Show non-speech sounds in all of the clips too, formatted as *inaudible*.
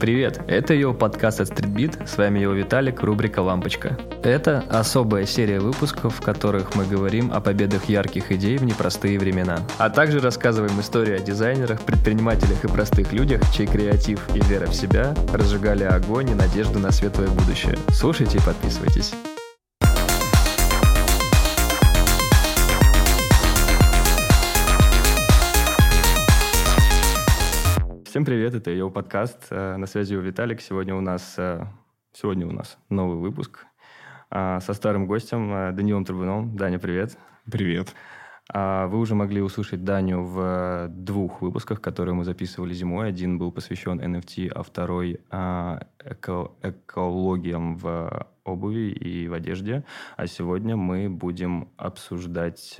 Привет, это его подкаст от StreetBeat, с вами его Виталик, рубрика «Лампочка». Это особая серия выпусков, в которых мы говорим о победах ярких идей в непростые времена, а также рассказываем истории о дизайнерах, предпринимателях и простых людях, чей креатив и вера в себя разжигали огонь и надежду на светлое будущее. Слушайте и подписывайтесь. Всем привет, это его подкаст. Э, на связи у Виталик. Сегодня у нас, э, сегодня у нас новый выпуск э, со старым гостем Данилом Трубуном. Даня, привет. Привет. А, вы уже могли услышать Даню в двух выпусках, которые мы записывали зимой. Один был посвящен NFT, а второй эко экологиям в обуви и в одежде. А сегодня мы будем обсуждать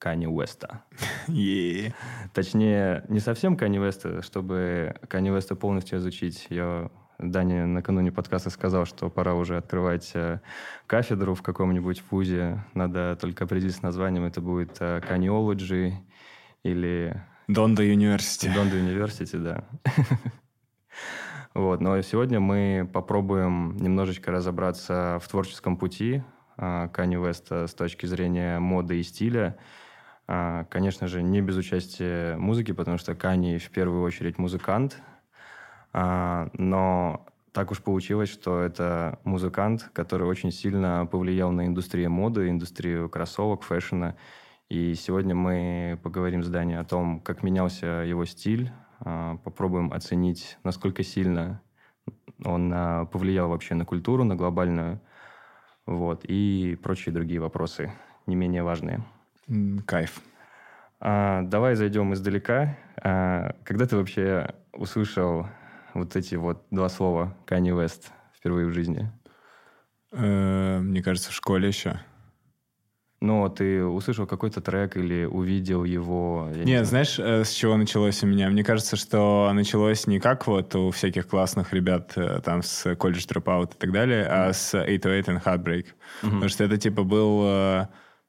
Кани Уэста. Yeah. Точнее, не совсем Кани Уэста, чтобы Кани Уэста полностью изучить. Я Дани накануне подкаста сказал, что пора уже открывать э, кафедру в каком-нибудь вузе. Надо только определиться с названием. Это будет э, Kanyeology или... Donda University. Donda University, да. Вот, но сегодня мы попробуем немножечко разобраться в творческом пути Кани Уэста с точки зрения моды и стиля, конечно же, не без участия музыки, потому что Кани в первую очередь музыкант, а, но так уж получилось, что это музыкант, который очень сильно повлиял на индустрию моды, индустрию кроссовок, фэшена. И сегодня мы поговорим с Даней о том, как менялся его стиль, а, попробуем оценить, насколько сильно он повлиял вообще на культуру, на глобальную, вот, и прочие другие вопросы, не менее важные. Кайф. А, давай зайдем издалека. А, когда ты вообще услышал вот эти вот два слова Kanye West впервые в жизни? Э, мне кажется, в школе еще. Ну, ты услышал какой-то трек или увидел его? Нет, не знаешь, э, с чего началось у меня? Мне кажется, что началось не как вот у всяких классных ребят э, там с College Dropout и так далее, mm-hmm. а с 808 and Heartbreak. Mm-hmm. Потому что это типа был,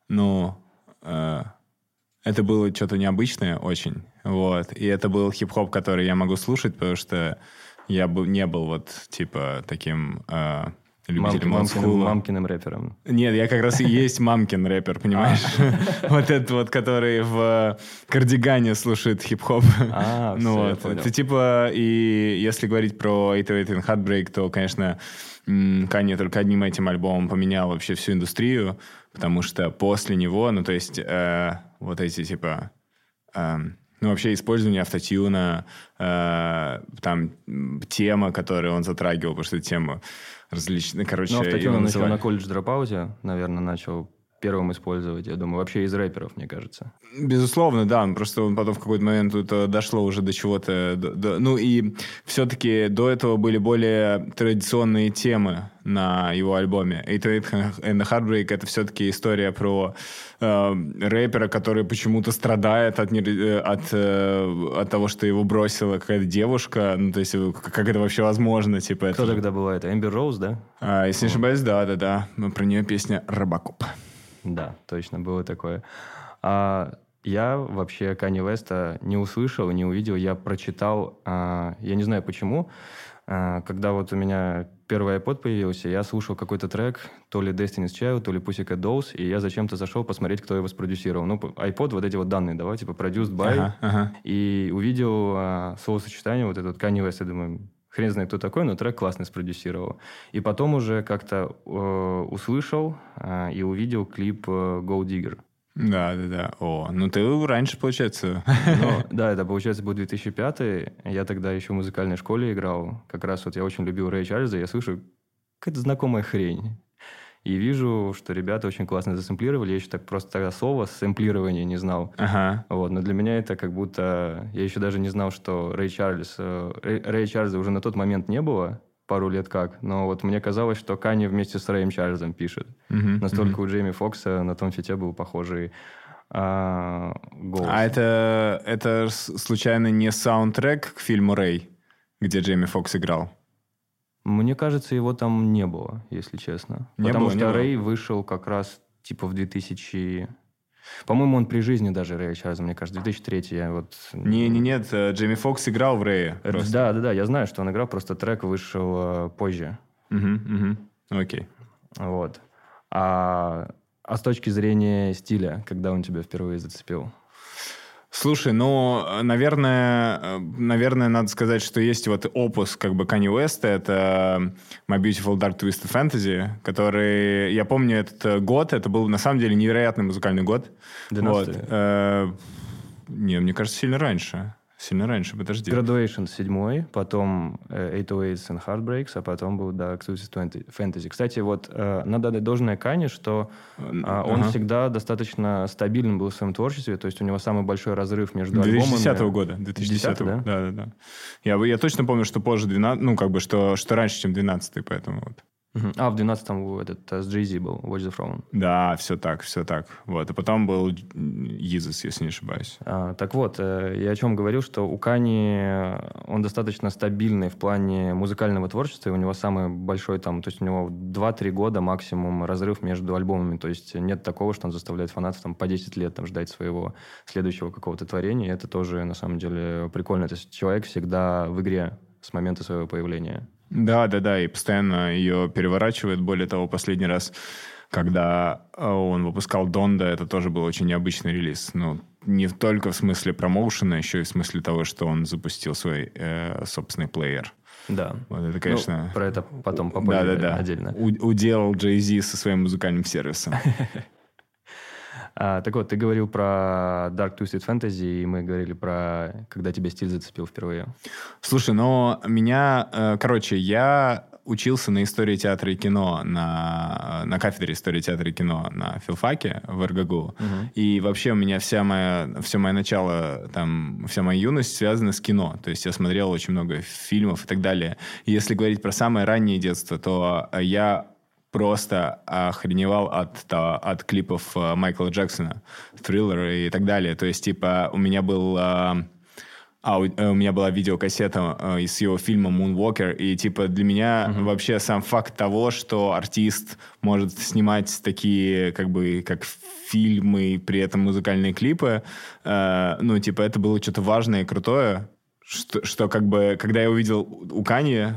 ну, это было что-то необычное очень. Вот. И это был хип-хоп, который я могу слушать, потому что я был, не был вот типа таким э, любителем мамкиным, мамкиным рэпером. Нет, я как раз и есть *laughs* мамкин рэпер, понимаешь? *laughs* Вот этот вот, который в кардигане слушает хип-хоп. А, ну вот. Это типа, и если говорить про 808 Heartbreak, то, конечно, Канье только одним этим альбомом поменял вообще всю индустрию, потому что после него, ну то есть э, вот эти типа... Э, ну, вообще использование автотюна, э, там тема, которую он затрагивал, потому что тема различная, короче... Ну, автотюн он еще на колледж дропауте, наверное, начал первым использовать, я думаю, вообще из рэперов, мне кажется. Безусловно, да, просто он потом в какой-то момент это дошло уже до чего-то, до, до, ну и все-таки до этого были более традиционные темы на его альбоме. «Eight and the Heartbreak» — это все-таки история про э, рэпера, который почему-то страдает от, э, от, э, от того, что его бросила какая-то девушка, ну то есть как это вообще возможно, типа... Кто это... тогда была это? Эмбер Роуз, да? А, если не ошибаюсь, да-да-да. Про нее песня «Робокоп». Да, точно, было такое. А я вообще Кани Веста не услышал, не увидел, я прочитал, а, я не знаю почему, а, когда вот у меня первый iPod появился, я слушал какой-то трек, то ли Destiny's Child, то ли Pussycat Dolls, и я зачем-то зашел посмотреть, кто его спродюсировал. Ну, iPod, вот эти вот данные давай, типа produced by, ага, ага. и увидел а, словосочетание вот этот Kanye West, я думаю, хрен знает, кто такой, но трек классный спродюсировал. И потом уже как-то э, услышал э, и увидел клип э, Gold Digger. Да, да, да. О, ну ты раньше, получается. Ну, да, это, получается, был 2005 Я тогда еще в музыкальной школе играл. Как раз вот я очень любил Рэй Чарльза. Я слышу, какая-то знакомая хрень. И вижу, что ребята очень классно засэмплировали. Я еще так просто тогда слово сэмплирование не знал. Ага. Вот, но для меня это как будто... Я еще даже не знал, что Рэй Чарльз... Э, Рэй, Рэй Чарльза уже на тот момент не было, пару лет как. Но вот мне казалось, что Кани вместе с Рэем Чарльзом пишет. Угу, Настолько угу. у Джейми Фокса на том фите был похожий а, голос. А это, это случайно не саундтрек к фильму «Рэй», где Джейми Фокс играл? Мне кажется, его там не было, если честно. Не Потому было, что Рэй вышел как раз типа в 2000... По-моему, он при жизни даже Рэя Чарльза, мне кажется, 2003 я вот... Не, не, нет, э, Джейми Фокс играл в Рэе. Да, да, да, я знаю, что он играл, просто трек вышел э, позже. Угу, угу. Окей. Вот. А, а с точки зрения стиля, когда он тебя впервые зацепил? Слушай, ну, наверное, наверное, надо сказать, что есть вот опус как бы Kanye West, это My Beautiful Dark Twisted Fantasy, который, я помню этот год, это был на самом деле невероятный музыкальный год. 12 вот. Э, не, мне кажется, сильно раньше. Сильно раньше, подожди. Graduation седьмой, потом э, 808s and Heartbreaks, а потом был Dark Twisted Fantasy. Кстати, вот э, надо отдать должное Кане, что э, он ага. всегда достаточно стабильным был в своем творчестве, то есть у него самый большой разрыв между 2010 альбомами. 2010 года. 2010 да? Да, да, да. Я, я точно помню, что позже 12, ну, как бы, что, что раньше, чем 12 поэтому вот. А, в 12-м этот э, с Jay-Z был, Watch the Throne. Да, все так, все так. Вот. И потом был Yeezus, если не ошибаюсь. А, так вот, э, я о чем говорил, что у Кани э, он достаточно стабильный в плане музыкального творчества, и у него самый большой там, то есть у него 2-3 года максимум разрыв между альбомами, то есть нет такого, что он заставляет фанатов там по 10 лет там ждать своего следующего какого-то творения, и это тоже на самом деле прикольно. То есть человек всегда в игре с момента своего появления. Да, да, да, и постоянно ее переворачивает. Более того, последний раз, когда э, он выпускал Донда, это тоже был очень необычный релиз. Ну, не только в смысле промоушена, еще и в смысле того, что он запустил свой э, собственный плеер. Да. Вот это, конечно... Ну, про это потом попозже да, да, да. отдельно. У, уделал Jay-Z со своим музыкальным сервисом. *laughs* А, так вот, ты говорил про Dark Twisted Fantasy, и мы говорили про когда тебя стиль зацепил впервые. Слушай, но меня... Э, короче, я учился на истории театра и кино, на, на кафедре истории театра и кино на филфаке в РГГУ. Угу. И вообще у меня вся моя, все мое начало, там, вся моя юность связана с кино. То есть я смотрел очень много фильмов и так далее. И если говорить про самое раннее детство, то я просто охреневал от, от клипов э, Майкла Джексона, Thriller и так далее. То есть, типа, у меня был... А, а у, э, у меня была видеокассета э, из его фильма Moonwalker, и типа для меня mm-hmm. вообще сам факт того, что артист может снимать такие как бы как фильмы, при этом музыкальные клипы, э, ну типа это было что-то важное и крутое, что, что как бы когда я увидел у Кани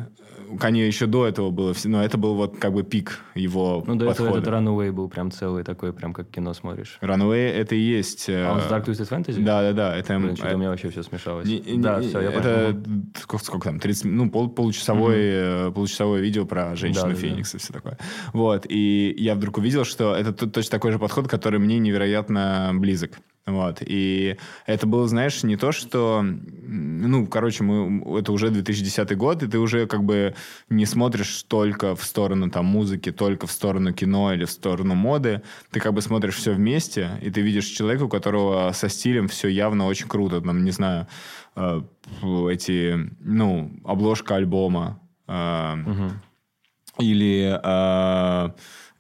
у Канье еще до этого было, но это был вот как бы пик его Ну, до подхода. этого этот Runaway был прям целый такой, прям как кино смотришь. Runaway это и есть... А он с Dark Twisted Fantasy? Да, да, да. Это, Блин, что-то у меня вообще все смешалось. Не, да, не, все, я Это сколько, сколько там, 30, ну, пол, получасовое, mm-hmm. получасовое видео про женщину да, Феникса, да. все такое. Вот, и я вдруг увидел, что это точно такой же подход, который мне невероятно близок. Вот. И это было, знаешь, не то, что... Ну, короче, мы, это уже 2010 год, и ты уже как бы не смотришь только в сторону там музыки, только в сторону кино или в сторону моды. Ты как бы смотришь все вместе, и ты видишь человека, у которого со стилем все явно очень круто. Там, не знаю, э, эти, ну, обложка альбома. Э, угу. Или... Э,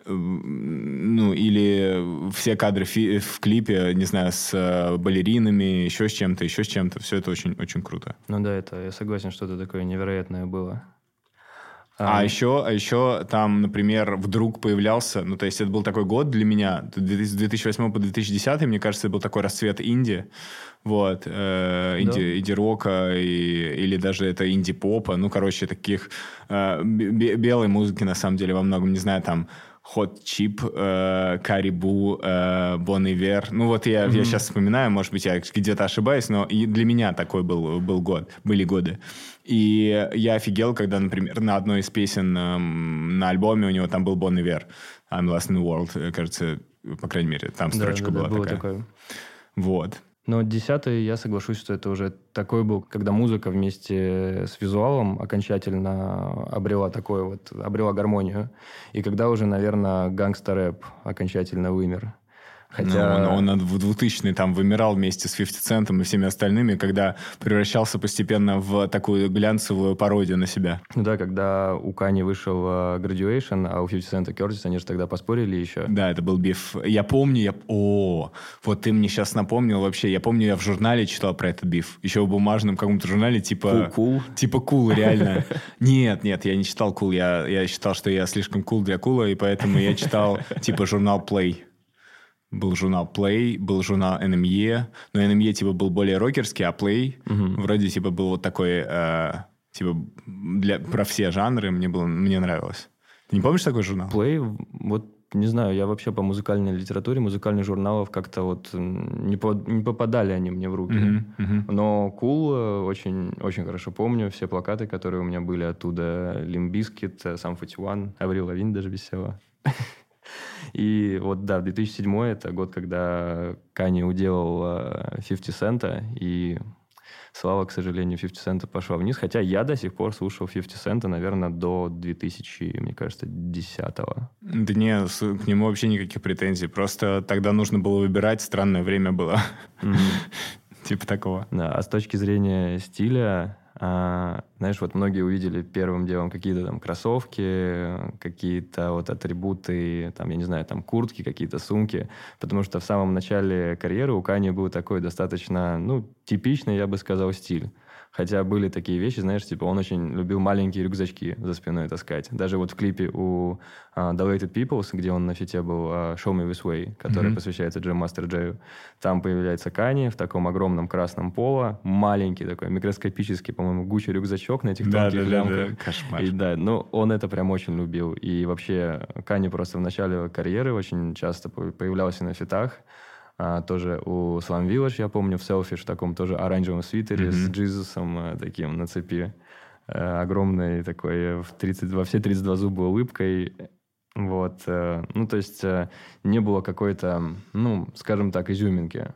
ну, или все кадры фи- в клипе, не знаю, с э, балеринами, еще с чем-то, еще с чем-то. Все это очень, очень круто. Ну да, это я согласен, что это такое невероятное было. А, а еще, а еще там, например, вдруг появлялся, ну, то есть это был такой год для меня, с 2008 по 2010, мне кажется, это был такой расцвет инди, вот, э, инди, да. инди-рока и, или даже это инди-попа, ну, короче, таких э, белой музыки, на самом деле, во многом, не знаю, там, Hot Chip, э, Bon Iver. Ну вот я, mm-hmm. я сейчас вспоминаю, может быть, я где-то ошибаюсь, но и для меня такой был, был год, были годы. И я офигел, когда, например, на одной из песен э, на альбоме у него там был Bon Iver, I'm Lost in the World, э, кажется, по крайней мере, там строчка да, да, была да, такая. Такое. Вот. Но десятый, я соглашусь, что это уже такой был, когда музыка вместе с визуалом окончательно обрела такое вот, обрела гармонию. И когда уже, наверное, гангстер-рэп окончательно вымер. Хотя... Ну, он, он в 2000 там вымирал вместе с 50 Центом и всеми остальными, когда превращался постепенно в такую глянцевую пародию на себя. Ну да, когда у Кани вышел uh, Graduation, а у 50 Cent и Curtis, они же тогда поспорили еще. Да, это был биф. Я помню, я... О, вот ты мне сейчас напомнил вообще. Я помню, я в журнале читал про этот биф. Еще в бумажном каком-то журнале, типа... Кул? Cool. Типа кул, cool, реально. *laughs* Нет, нет, я не читал кул. Cool. Я, я считал, что я слишком кул для кула, и поэтому я читал типа журнал Play. Был журнал Play, был журнал NME, но NME типа был более рокерский, а Play угу. вроде типа был вот такой, э, типа для, про все жанры, мне, было, мне нравилось. Ты не помнишь такой журнал? Play, вот не знаю, я вообще по музыкальной литературе, музыкальных журналов как-то вот не, по, не попадали они мне в руки. Uh-huh, uh-huh. Но Cool э, очень, очень хорошо помню все плакаты, которые у меня были оттуда. Limp Bizkit, Sum 41, Аврил Лавин даже висела. *laughs* И вот, да, 2007 это год, когда Кани уделал 50 Цента, и слава, к сожалению, 50 Cent пошла вниз. Хотя я до сих пор слушал 50 Cent, наверное, до 2000, мне кажется, 10-го. Да не, к нему вообще никаких претензий. Просто тогда нужно было выбирать, странное время было. *laughs* Типа такого. Да, а с точки зрения стиля, а, знаешь, вот многие увидели первым делом какие-то там кроссовки, какие-то вот атрибуты, там, я не знаю, там куртки, какие-то сумки, потому что в самом начале карьеры у Кани был такой достаточно, ну, типичный, я бы сказал, стиль. Хотя были такие вещи, знаешь, типа он очень любил маленькие рюкзачки за спиной таскать. Даже вот в клипе у uh, The Peoples, где он на фите был uh, Show Me This Way, который mm-hmm. посвящается Джем Мастер Джею, там появляется Кани в таком огромном красном поло, маленький такой, микроскопический, по-моему, гучий рюкзачок на этих да, тонких да, лямках. Да, да. Кошмар. И, да, ну, он это прям очень любил. И вообще Кани просто в начале карьеры очень часто появлялся на фитах, а, тоже у Slum Village, я помню, в селфи в таком тоже оранжевом свитере mm-hmm. с Джизусом а, таким на цепи. А, огромной такой в 30, во все 32 зуба улыбкой. Вот. А, ну, то есть а, не было какой-то, ну, скажем так, изюминки.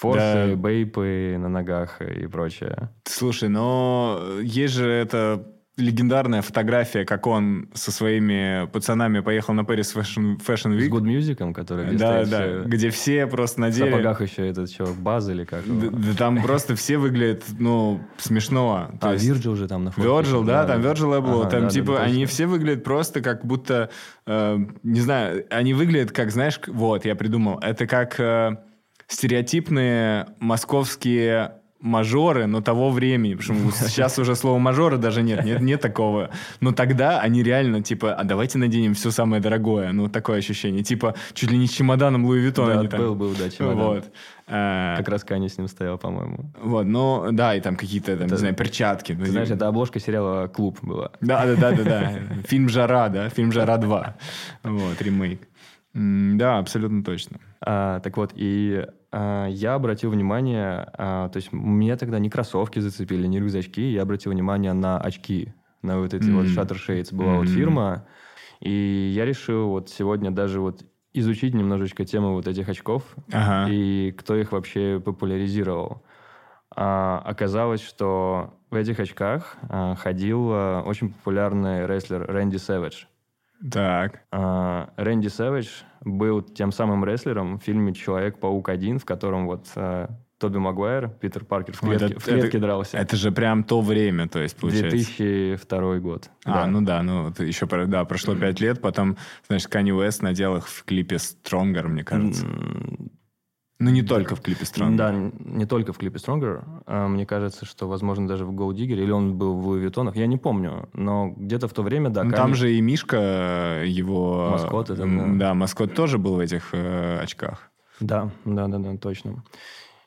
Форсы, да. бейпы на ногах и прочее. Слушай, но есть же это легендарная фотография, как он со своими пацанами поехал на Paris Fashion, Fashion Week. С Good Music, который Да, да, все... где все просто надели... В сапогах еще этот чувак, Баз или как да, да, там просто все выглядят, ну, смешно. а, есть... Virgil же там на фото. Virgil, да, там Virgil Abloh. Ага, там, да, типа, да, они все выглядят просто как будто, э, не знаю, они выглядят как, знаешь, вот, я придумал, это как э, стереотипные московские мажоры, но того времени, потому что *laughs* сейчас уже слова мажоры даже нет, нет, нет такого. Но тогда они реально, типа, а давайте наденем все самое дорогое. Ну, такое ощущение. Типа, чуть ли не с чемоданом Луи Виттон. Да, там. был, был, да, чемодан. Вот. А, как раз Каня с ним стоял, по-моему. Вот, ну, да, и там какие-то, там, это, не знаю, перчатки. Ты знаешь, это обложка сериала «Клуб» была. Да, да, да, да, да. *laughs* Фильм «Жара», да, фильм «Жара 2». Вот, ремейк. Да, абсолютно точно. А, так вот, и я обратил внимание, а, то есть меня тогда не кроссовки зацепили, не рюкзачки, я обратил внимание на очки, на вот эти mm-hmm. вот Shutter Shades была mm-hmm. вот фирма, и я решил вот сегодня даже вот изучить немножечко тему вот этих очков ага. и кто их вообще популяризировал. А, оказалось, что в этих очках а, ходил а, очень популярный рестлер Рэнди Сэвидж. Так. А, Рэнди Сэвидж был тем самым рестлером в фильме «Человек-паук 1», в котором вот а, Тоби Магуайр, Питер Паркер в клетке, это, в клетке это, дрался. Это же прям то время, то есть, получается. 2002 год. А, да. ну да, ну еще, да, прошло пять лет, потом, значит, Канни Уэст надел их в клипе «Stronger», мне кажется. Ну, не только в клипе Stronger. Да, не только в клипе Stronger. А, мне кажется, что, возможно, даже в Gold Digger, или он был в Луи Виттонах, я не помню. Но где-то в то время, да. Ну, Ками... Там же и Мишка, его... Маскот. Это, да. да, маскот тоже был в этих э, очках. Да, да, да, да, точно.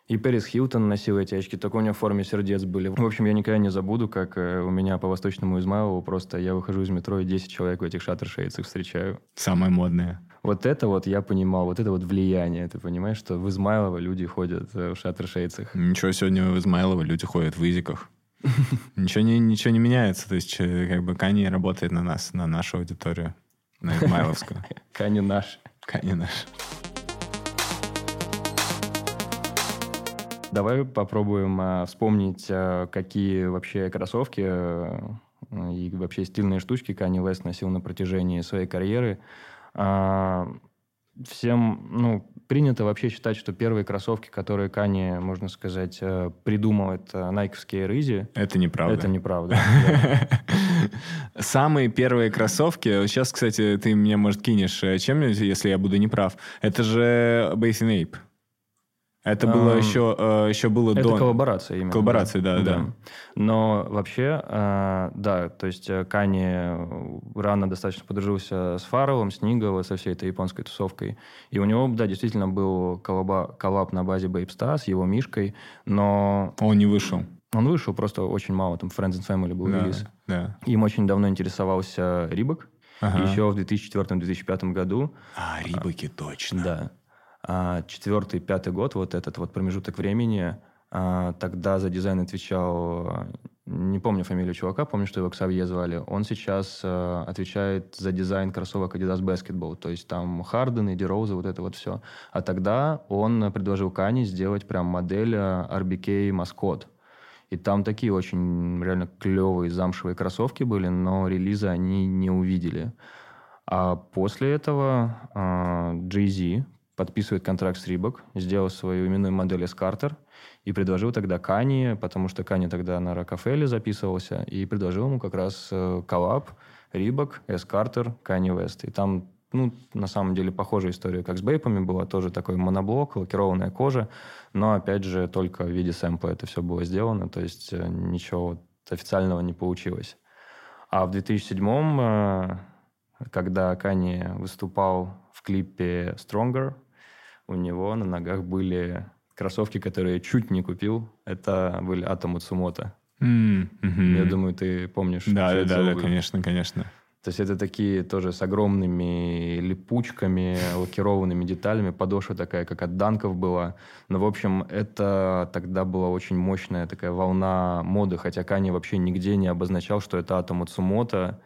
И Пэрис Хилтон носил эти очки, только у него в форме сердец были. В общем, я никогда не забуду, как э, у меня по Восточному Измайлову просто я выхожу из метро и 10 человек в этих шаттершейдсах встречаю. Самое модное. Вот это вот я понимал, вот это вот влияние. Ты понимаешь, что в Измайлово люди ходят э, в шаттершейдсах. Ничего, сегодня в Измайлово люди ходят в изиках. *laughs* Ничего не, ничего не меняется. То есть, как бы Кани работает на нас, на нашу аудиторию, на Измайловскую. *laughs* Кани наш. Кани наш. Давай попробуем а, вспомнить, а, какие вообще кроссовки а, и вообще стильные штучки Kanye West носил на протяжении своей карьеры. А, всем, ну, принято вообще считать, что первые кроссовки, которые Кани, можно сказать, э, придумал, это найковские рызи. Это неправда. Это неправда. *laughs* Самые первые кроссовки, сейчас, кстати, ты мне, может, кинешь э, чем, если я буду неправ, это же Bathing Ape. Это было Эм, еще, э, еще было Это до... коллаборация именно. Коллаборация, да, да. Но вообще, э, да, то есть э, Кани рано достаточно подружился с Фаровым, с Нигово, со всей этой японской тусовкой. И у него, да, действительно был коллаба, коллаб на базе Bapesta с его Мишкой, но Он не вышел. он вышел просто очень мало, там Friends and Family был Да, релиз. да. Им очень давно интересовался Reebok. Ага. Еще в 2004-2005 году А, Рибоки, точно. да. А, четвертый, пятый год, вот этот вот промежуток времени, а, тогда за дизайн отвечал, не помню фамилию чувака, помню, что его Ксавье звали. Он сейчас а, отвечает за дизайн кроссовок Adidas Basketball, то есть там Харден, Ди Роуза, вот это вот все. А тогда он предложил Кани сделать прям модель RBK Маскот. И там такие очень реально клевые замшевые кроссовки были, но релиза они не увидели. А после этого а, Jay-Z подписывает контракт с Reebok, сделал свою именную модель S-Carter и предложил тогда Кани, потому что Кани тогда на Рокофелле записывался, и предложил ему как раз э, коллаб Reebok, S-Carter, Kanye West. И там, ну, на самом деле, похожая история, как с бейпами была, тоже такой моноблок, лакированная кожа, но, опять же, только в виде сэмпла это все было сделано, то есть э, ничего официального не получилось. А в 2007 э, когда Кани выступал в клипе Stronger, у него на ногах были кроссовки, которые я чуть не купил. Это были Атому. М, мгм. Я думаю, ты помнишь. Да, да, да, да, конечно, конечно. То есть это такие тоже с огромными липучками, *laughs* лакированными деталями. Подошва такая, как от данков была. Но, в общем, это тогда была очень мощная такая волна моды, хотя Кани вообще нигде не обозначал, что это Атому Цумото.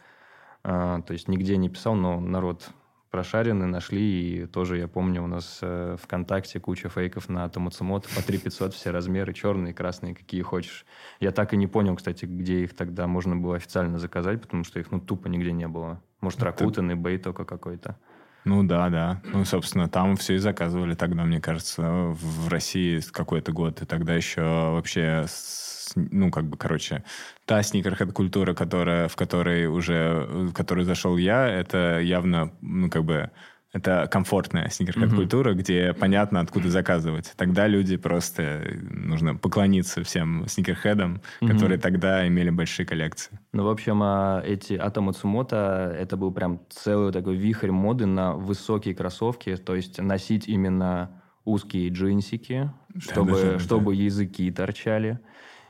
А, то есть нигде не писал, но народ прошаренный нашли, и тоже, я помню, у нас э, ВКонтакте куча фейков на Атому Цумото, по 3500 все размеры, черные, красные, какие хочешь. Я так и не понял, кстати, где их тогда можно было официально заказать, потому что их, ну, тупо нигде не было. Может, Ракутен, eBay только какой-то. Ну да, да. Ну, собственно, там все и заказывали тогда, мне кажется, в России какой-то год. И тогда еще вообще, с- ну, как бы, короче, та сникерхед-культура, которая, в которой уже, в которую зашел я, это явно, ну, как бы, это комфортная сникерхед-культура, где понятно, откуда заказывать. Тогда люди просто, нужно поклониться всем сникерхедам, которые тогда имели большие коллекции. Ну, в общем, а, эти Атому Цумото, это был прям целый такой вихрь моды на высокие кроссовки, то есть носить именно узкие джинсики, чтобы, да, да. чтобы языки торчали.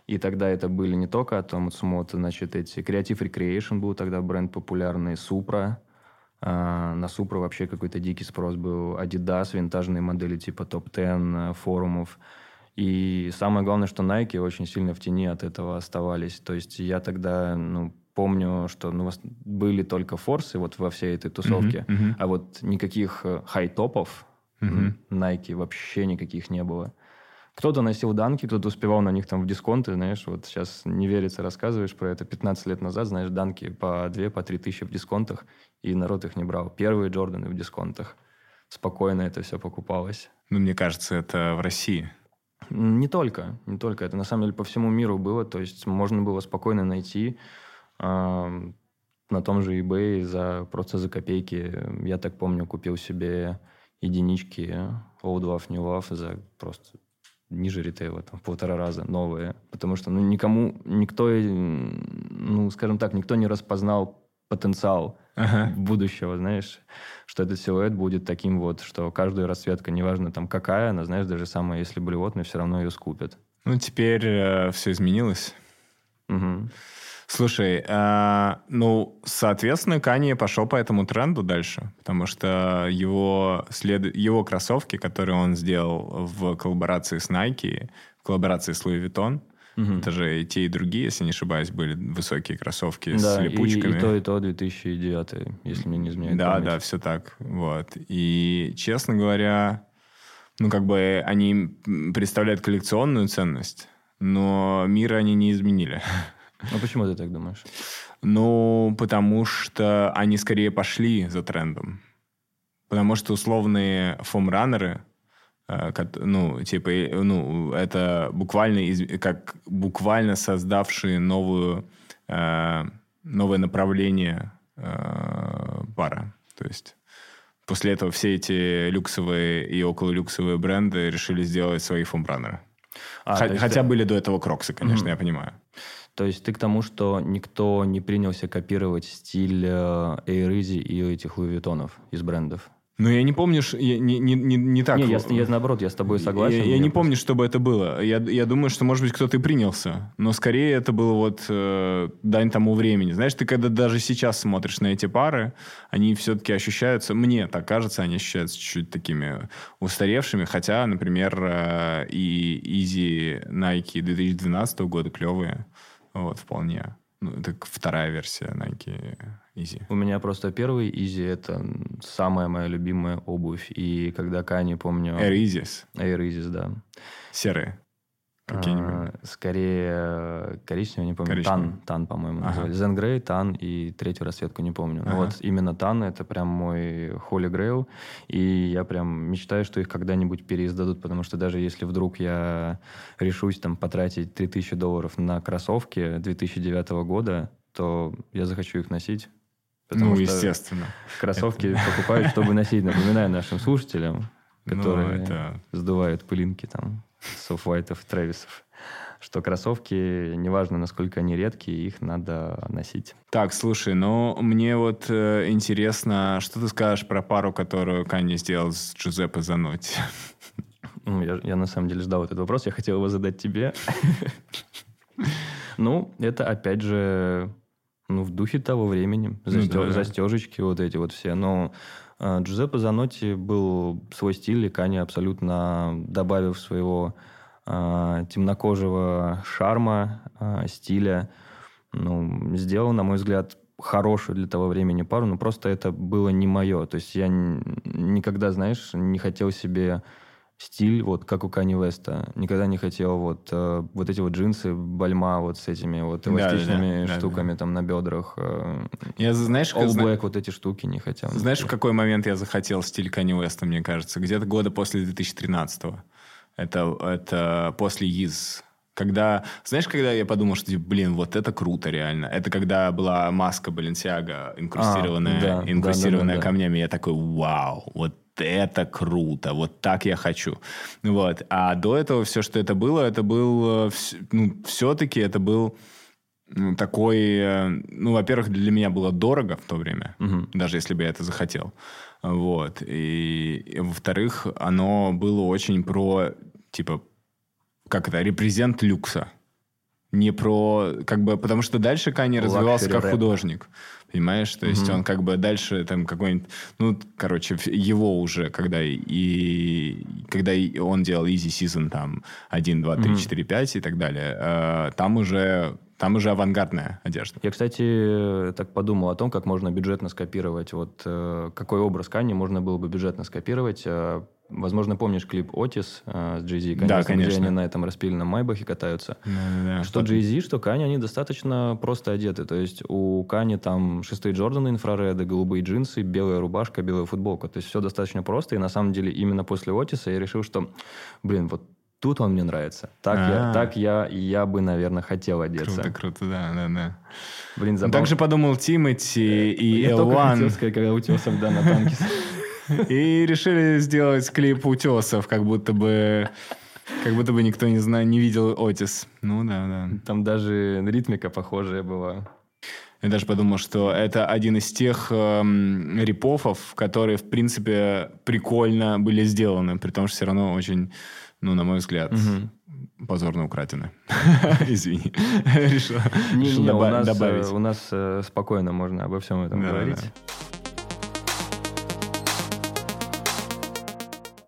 И тогда это были не только Атому Цумото, значит, эти Creative Recreation был тогда бренд популярный, Супра. А, на Супра вообще какой-то дикий спрос был. Adidas, винтажные модели типа топ-10 форумов. И самое главное, что Nike очень сильно в тени от этого оставались. То есть я тогда, ну, помню, что ну, были только форсы вот во всей этой тусовке, Мгм, мгм. а вот никаких э, хай-топов Мгм. Nike вообще никаких не было. Кто-то носил данки, кто-то успевал на них там в дисконты, знаешь, вот сейчас не верится, рассказываешь про это. 15 лет назад, знаешь, данки по 2, по 3 тысячи в дисконтах, и народ их не брал. Первые Джорданы в дисконтах. Спокойно это все покупалось. Ну, мне кажется, это в России. Не только, не только. Это на самом деле по всему миру было. То есть можно было спокойно найти ам, на том же eBay за, просто за копейки. Я так помню, купил себе единички Old Love, New Love за просто ниже ритейла, там, в полтора раза новые. Потому что ну, никому, никто, э, ну, скажем так, никто не распознал потенциал Ага. будущего, знаешь, что этот силуэт будет таким вот, что каждая расцветка, неважно там какая, она, знаешь, даже самая, если блевотная, все равно ее скупят. Ну, теперь все изменилось. Мгм. Слушай, а, ну, соответственно, Канье пошел по этому тренду дальше, потому что его, след... его кроссовки, которые он сделал в коллаборации с Nike, в коллаборации с Louis Vuitton, Мгм. это же и те, и другие, если не ошибаюсь, были высокие кроссовки с Да, и, липучками. и то, и то 2009, если мне не изменяет Да, память. да, все так. Вот. И, честно говоря, ну, как бы они представляют коллекционную ценность, но мир они не изменили. *laughs* Ну почему ты так думаешь? Ну, потому что они скорее пошли за трендом. Потому что условные фомраннеры, э, ну, типа, э, ну, это буквально, из- как буквально создавшие новую, э, новое направление э, пара. То есть после этого все эти люксовые и окололюксовые бренды решили сделать свои фомбраннеры. А, Х- хотя ты... были до этого кроксы, конечно, mm-hmm. я понимаю. То есть ты к тому, что никто не принялся копировать стиль э, Easy и этих Vuitton из брендов? Ну, я не помню, я, не, не, не, не так. Не, я, я наоборот, я с тобой согласен. Я, я не просто... помню, чтобы это было. Я, я думаю, что, может быть, кто-то и принялся. Но скорее это было вот э, дань тому времени. Знаешь, ты когда даже сейчас смотришь на эти пары, они все-таки ощущаются, мне так кажется, они ощущаются чуть-чуть такими устаревшими. Хотя, например, э, и Easy Nike 2012 года клевые. Вот, вполне. Ну, это вторая версия Nike Easy. У меня просто первый Easy — это самая моя любимая обувь. И когда Кани, помню... Air Easys. Air Easys, да. Серые. Какие-нибудь? А, скорее коричневый, не помню. Коричневый. Тан, Тан, по-моему, ага. называли. Зен Грей, Тан и третью расцветку не помню. Ага. вот именно Тан — это прям мой Holy Grail. И я прям мечтаю, что их когда-нибудь переиздадут, потому что даже если вдруг я решусь там потратить 3000 долларов на кроссовки 2009 года, то я захочу их носить. Потому ну, естественно. Кроссовки это... покупают, чтобы носить. Напоминаю нашим слушателям, ну, которые ну, это... сдувают пылинки там с офф Трэвисов что кроссовки, неважно, насколько они редкие, их надо носить. Так, слушай, ну, мне вот э, интересно, что ты скажешь про пару, которую Канни сделал с Джузеппе Занотти? Ну, я, я на самом деле ждал этот вопрос, я хотел его задать тебе. *laughs* Ну, это опять же ну, в духе того времени. Застежечки вот эти вот все. Но Джузеппе Занотти был свой стиль, и Кани абсолютно добавив своего э, темнокожего шарма, э, стиля, ну, сделал, на мой взгляд, хорошую для того времени пару, но просто это было не мое. То есть я никогда, знаешь, не хотел себе стиль, вот как у Кани Веста. Никогда не хотел вот, э, вот эти вот джинсы, бальма вот с этими вот эластичными да, да, штуками да, там на бедрах. Э, я, знаешь, All Black, зна... вот эти штуки не хотел. Знаешь, в какой момент я захотел стиль Кани Веста, мне кажется? Где-то года после 2013-го. Это, это после Yiz. Когда, знаешь, когда я подумал, что, типа, блин, вот это круто реально. Это когда была маска Баленсиага, инкрустированная, а, да, инкрустированная да, да, да, камнями. Я такой, вау, вот это круто, вот так я хочу. Вот. А до этого все, что это было, это был, э, ну, все-таки это был ну, такой, э, ну, во-первых, для меня было дорого в то время, угу. даже если бы я это захотел. Вот. И, и во-вторых, оно было очень про, типа, как это, репрезент люкса. Не про, как бы, потому что дальше Кани развивался как художник. Понимаешь? То есть mm-hmm. он как бы дальше там какой-нибудь... Ну, короче, его уже, когда и... Когда он делал Easy Season там 1, 2, 3, mm-hmm. 4, 5 и так далее, э, там уже там уже авангардная одежда. Я, кстати, так подумал о том, как можно бюджетно скопировать. Вот э, какой образ Кани можно было бы бюджетно скопировать. Э, возможно, помнишь клип Отис э, с Jay-Z, конечно, да, конечно. где они на этом распиленном майбахе катаются. Да, что Jay-Z, что Кани, они достаточно просто одеты. То есть у Кани там шестые Джорданы инфрареды, голубые джинсы, белая рубашка, белая футболка. То есть все достаточно просто. И на самом деле именно после Отиса я решил, что, блин, вот Тут он мне нравится. Так, я, а. так я, я бы, наверное, хотел одеться. Круто, круто, да, да, да. Блин, забавно. Также подумал Тимати и я L1. Я когда утесов, да, на танке. *laughs* И решили сделать клип утесов, как будто бы... Как будто бы никто не знает, не видел Отис. Ну да, да. Там даже ритмика похожая была. Я даже подумал, что это один из тех эм, репофов, которые, в принципе, прикольно были сделаны, при том, что все равно очень ну, на мой взгляд, угу. позорно украдены. *laughs* Извини. *laughs* Решил добавить. У нас э, спокойно можно обо всем этом говорить.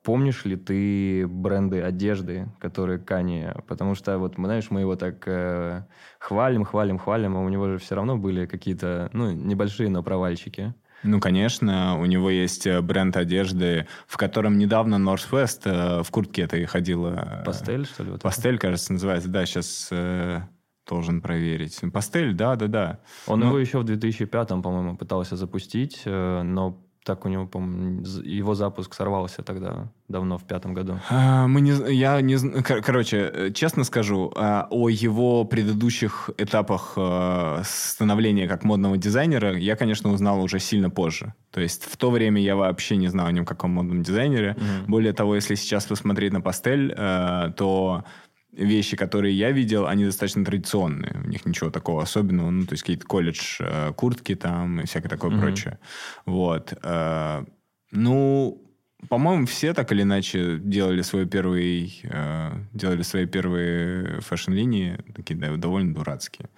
Помнишь ли ты бренды одежды, которые Кани? Потому что вот, знаешь, мы его так э, хвалим, хвалим, хвалим, а у него же все равно были какие-то, ну, небольшие, но провальчики. Ну, конечно, у него есть э, бренд одежды, в котором недавно Northwest э, в куртке этой ходила. Пастель, что ли? Вот Пастель, это? кажется, называется. Да, сейчас э, должен проверить. Пастель, да, да, да. Он но... его еще в 2005, по-моему, пытался запустить, но так у него, по-моему, его запуск сорвался тогда, давно, в пятом году. А, мы не, я не, кор- короче, э, честно скажу, а, о его предыдущих этапах а, становления как модного дизайнера я, конечно, узнал уже сильно позже. То есть в то время я вообще не знал о нем как о модном дизайнере. Mm-hmm. Более того, если сейчас посмотреть на пастель, а, то вещи, которые я видел, они достаточно традиционные. У них ничего такого особенного. Ну, то есть какие-то колледж э, куртки там и всякое такое mm-hmm. прочее. Вот. Э, ну, по-моему, все так или иначе делали свой первый, э, делали свои первые фэшн-линии, такие да, довольно дурацкие.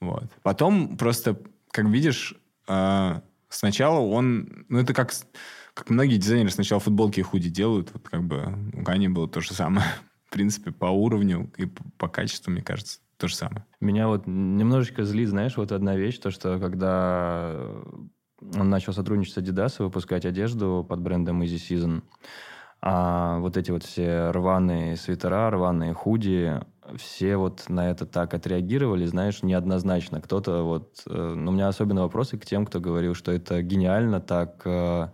Вот. Потом просто, как видишь, сначала он... Ну, это как, как многие дизайнеры сначала футболки и худи делают. Вот как бы у Кани было то же самое принципе, по уровню и по качеству, мне кажется, то же самое. Меня вот немножечко злит, знаешь, вот одна вещь, то, что когда он начал сотрудничать с Adidas, выпускать одежду под брендом Easy Season, а вот эти вот все рваные свитера, рваные худи, все вот на это так отреагировали, знаешь, неоднозначно. Кто-то вот... Э, ну, у меня особенно вопросы к тем, кто говорил, что это гениально так э,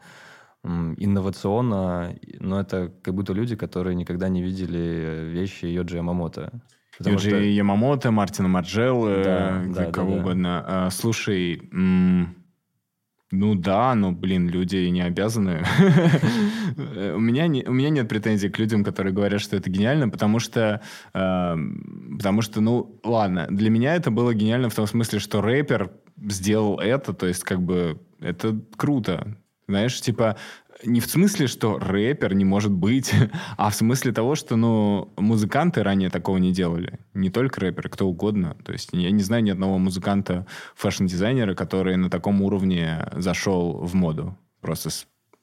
инновационно, но это как будто люди, которые никогда не видели вещи Йоджи Ямамото. Потому Юджи что... Ямамото, Мартина Марджелло, да, да, кого да, угодно. Да. А, слушай, ну да, но, блин, люди не обязаны. *laughs* у, меня не, у меня нет претензий к людям, которые говорят, что это гениально, потому что, э, потому что, ну, ладно, для меня это было гениально в том смысле, что рэпер сделал это, то есть как бы это круто. Знаешь, типа, не в смысле, что рэпер не может быть, *laughs* а в смысле того, что, ну, музыканты ранее такого не делали. Не только рэперы, кто угодно. То есть я не знаю ни одного музыканта, фэшн-дизайнера, который на таком уровне зашел в моду. Просто,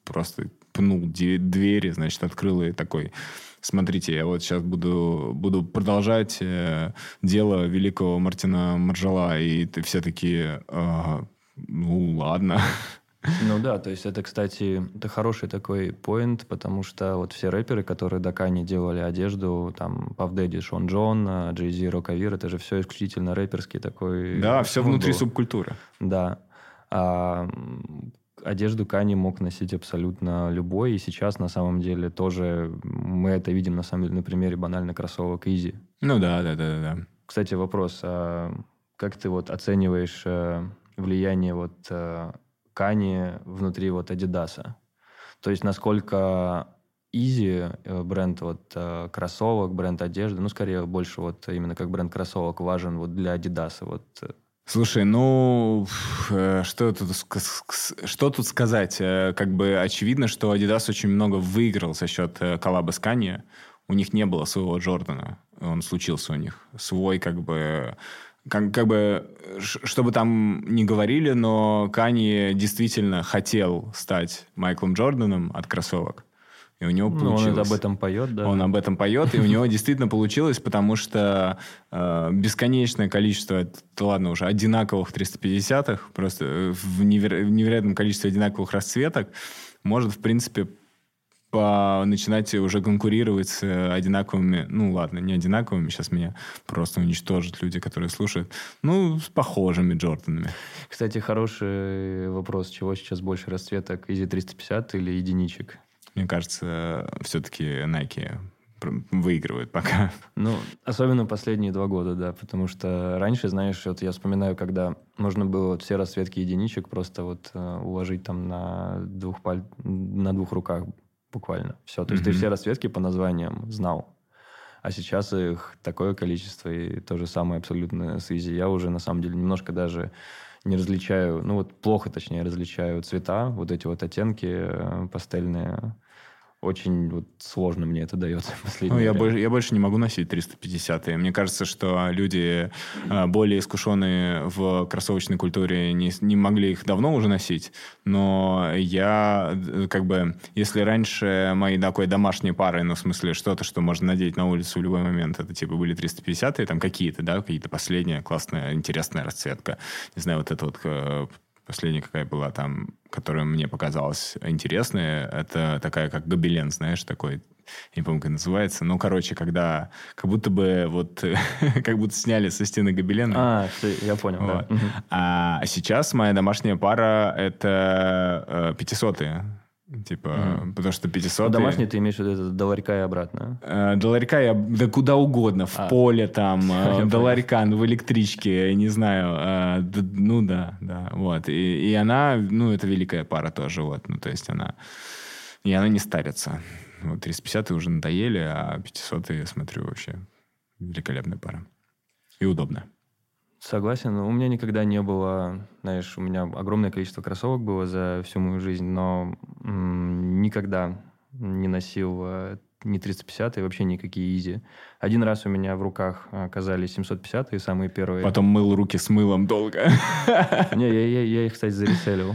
просто пнул двери, значит, открыл и такой... Смотрите, я вот сейчас буду, буду продолжать э, дело великого Мартина Маржела, и все такие, э, ну, ладно. *laughs* Ну да, то есть это, кстати, это хороший такой point, потому что вот все рэперы, которые до Кани делали одежду, там, Puff Daddy, Sean John, Jay-Z, Rocawear, это же все исключительно рэперский такой... Да, все внутри субкультуры. Да. А одежду Кани мог носить абсолютно любой, и сейчас на самом деле тоже мы это видим на самом деле на примере банально кроссовок Изи. Ну да, да, да, да. Кстати, вопрос, а как ты вот оцениваешь э, влияние вот э, ткани внутри вот Адидаса. То есть насколько Easy, э, бренд вот э, кроссовок, бренд одежды, ну, скорее, больше вот именно как бренд кроссовок важен вот для Адидаса. Вот. Э. Слушай, ну, что тут, что тут сказать? Как бы очевидно, что Adidas очень много выиграл за счет коллаба с Kanye. У них не было своего Джордана. Он случился у них. Свой, как бы, как, как бы, чтобы там не говорили, но Кани действительно хотел стать Майклом Джорданом от кроссовок. И у него получилось. Ну, он об этом поет, да. Он об этом поет, и у него действительно получилось, потому что э, бесконечное количество, ладно уже, одинаковых 350-х, просто в, неверо- в невероятном количестве одинаковых расцветок, может, в принципе, по, начинать уже конкурировать с э, одинаковыми, ну ладно, не одинаковыми, сейчас меня просто уничтожат люди, которые слушают, ну, с похожими Джорданами. Кстати, хороший вопрос, чего сейчас больше расцветок, Easy 350 или единичек? Мне кажется, все-таки Nike выигрывает пока. Ну, особенно последние два года, да, потому что раньше, знаешь, вот я вспоминаю, когда можно было вот все расцветки единичек просто вот э, уложить там на двух, паль... на двух руках буквально. Все. То есть mm-hmm. ты все расцветки по названиям знал. А сейчас их такое количество, и то же самое абсолютно с Изи. Я уже, на самом деле, немножко даже не различаю, ну вот плохо, точнее, различаю цвета, вот эти вот оттенки э, пастельные очень вот сложно мне это дается ну, я, больше, я больше не могу носить 350 Мне кажется, что люди э, более искушенные в кроссовочной культуре не, не могли их давно уже носить. Но я э, как бы, если раньше мои такой домашние пары, ну, в смысле, что-то, что можно надеть на улицу в любой момент, это типа были 350 там какие-то, да, какие-то последние классная, интересная расцветка. Не знаю, вот это вот э, Последняя какая была там, которая мне показалась интересной, это такая как гобелен, знаешь, такой я не помню, как называется, но, короче, когда как будто бы вот, *laughs* как будто сняли со стены гобелена. А, я понял, вот. да. А сейчас моя домашняя пара — это э, пятисотые. Типа, mm. потому что 500... Ну, домашний ты имеешь в виду до ларька и обратно? Э, до ларька я... Да куда угодно. В а. поле там, *laughs* э, до ларька, ну, в электричке, не знаю. Э, да, ну, да, да. Вот. И, и она, ну, это великая пара тоже. Вот. Ну, то есть она... И она не старится. Вот 350 уже надоели, а 500 я смотрю вообще великолепная пара. И удобно. Согласен. У меня никогда не было, знаешь, у меня огромное количество кроссовок было за всю мою жизнь, но м- никогда не носил э, ни 350 и вообще никакие изи. Один раз у меня в руках оказались 750 и самые первые. Потом мыл руки с мылом долго. *laughs* Не, я, я, я их, кстати, зареселил.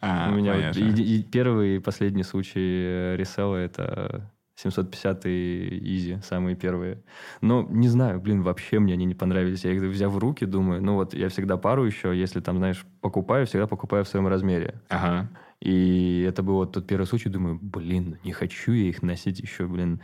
А, у меня вот и, и первый и последний случай э, ресела это 750 Изи, самые первые. Но не знаю, блин, вообще мне они не понравились. Я их взяв в руки, думаю, ну вот я всегда пару еще, если там, знаешь, покупаю, всегда покупаю в своем размере. Ага. И это был вот тот первый случай, думаю, блин, не хочу я их носить еще, блин.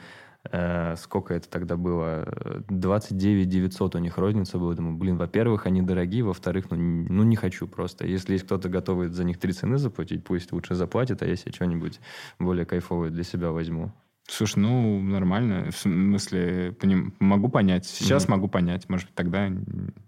Э, сколько это тогда было? 29 900 у них розница была. Думаю, блин, во-первых, они дорогие, во-вторых, ну, ну не хочу просто. Если есть кто-то готовый за них три цены заплатить, пусть лучше заплатит, а я себе что-нибудь более кайфовое для себя возьму. Слушай, ну, нормально. В смысле, поним... могу понять. Сейчас mm-hmm. могу понять. Может быть, тогда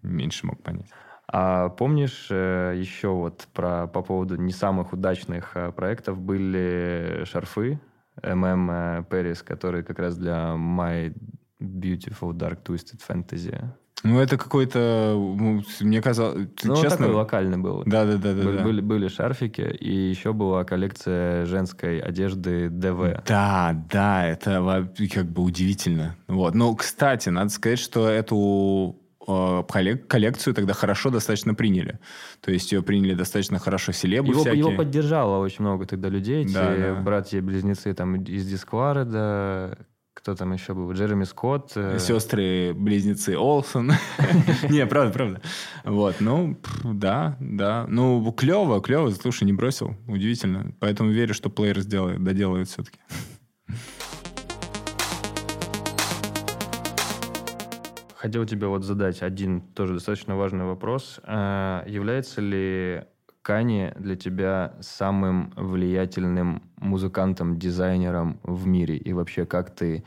меньше мог понять. А помнишь э, еще вот про, по поводу не самых удачных э, проектов были шарфы MM Paris, которые как раз для My Beautiful Dark Twisted Fantasy. Ну, это какой-то, ну, мне казалось, ну, честно... такой локальный был. Да, да, да, да. Были, да. были, шарфики, и еще была коллекция женской одежды ДВ. Да, да, это как бы удивительно. Вот. Но, кстати, надо сказать, что эту э, коллекцию тогда хорошо достаточно приняли. То есть ее приняли достаточно хорошо селебы его, всякие. Его поддержало очень много тогда людей. Да, Эти да. братья-близнецы там из Дисквареда, кто там еще был? Джереми Скотт. Э, Сестры-близнецы Олсон. *laughs* Не, правда, правда. Вот, ну, да, да. Ну, клево, клево. Слушай, не бросил. Удивительно. Поэтому верю, что плеер сделает, доделает все-таки. Хотел тебе вот задать один тоже достаточно важный вопрос. А, является ли Кани для тебя самым влиятельным музыкантом, дизайнером в мире? И вообще, как ты...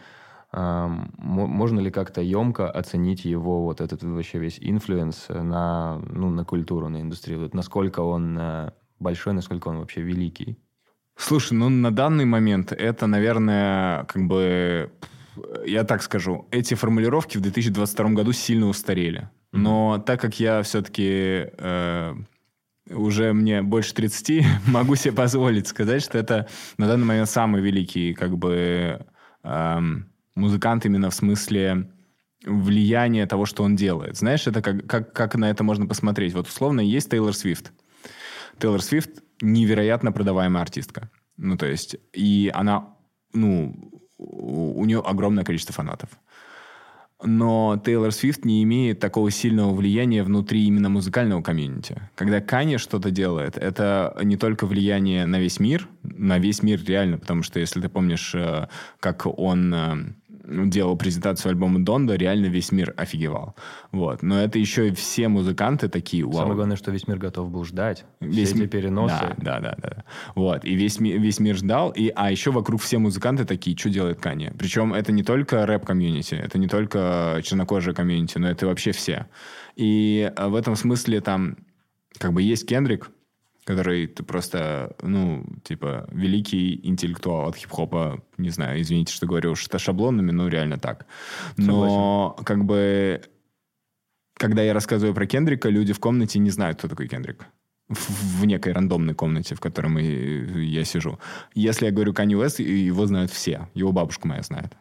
Эм, можно ли как-то емко оценить его вот этот вообще весь influence на, ну, на культуру, на индустрию? Вот насколько он э, большой, насколько он вообще великий? Слушай, ну на данный момент это, наверное, как бы... Я так скажу, эти формулировки в 2022 году сильно устарели. Но так как я все-таки э, уже мне больше 30, *laughs* могу себе позволить сказать, что это на данный момент самый великий как бы эм, музыкант именно в смысле влияния того, что он делает. Знаешь, это как, как, как на это можно посмотреть? Вот условно есть Тейлор Свифт. Тейлор Свифт невероятно продаваемая артистка. Ну, то есть, и она, ну, у нее огромное количество фанатов но Тейлор Свифт не имеет такого сильного влияния внутри именно музыкального комьюнити. Когда Канье что-то делает, это не только влияние на весь мир, на весь мир реально, потому что если ты помнишь, э, как он э, делал презентацию альбома Donda, реально весь мир офигевал. Вот. Но это еще и все музыканты такие, вау. Самое главное, что весь мир готов был ждать. Весь все эти переносы. Да, да, да, да. Вот. И весь, весь мир ждал. И, а еще вокруг все музыканты такие, что делает Канье. Причем это не только рэп-комьюнити, это не только чернокожие комьюнити, но это вообще все. И э, в этом смысле там как бы есть Кендрик, который ты просто, ну, типа, великий интеллектуал от хип-хопа, не знаю, извините, что говорю что шаблонами, но реально так. Но Согласен. как бы, когда я рассказываю про Кендрика, люди в комнате не знают, кто такой Кендрик. В, в некой рандомной комнате, в которой мы, я сижу. Если я говорю Kanye West, его знают все. Его бабушка моя знает.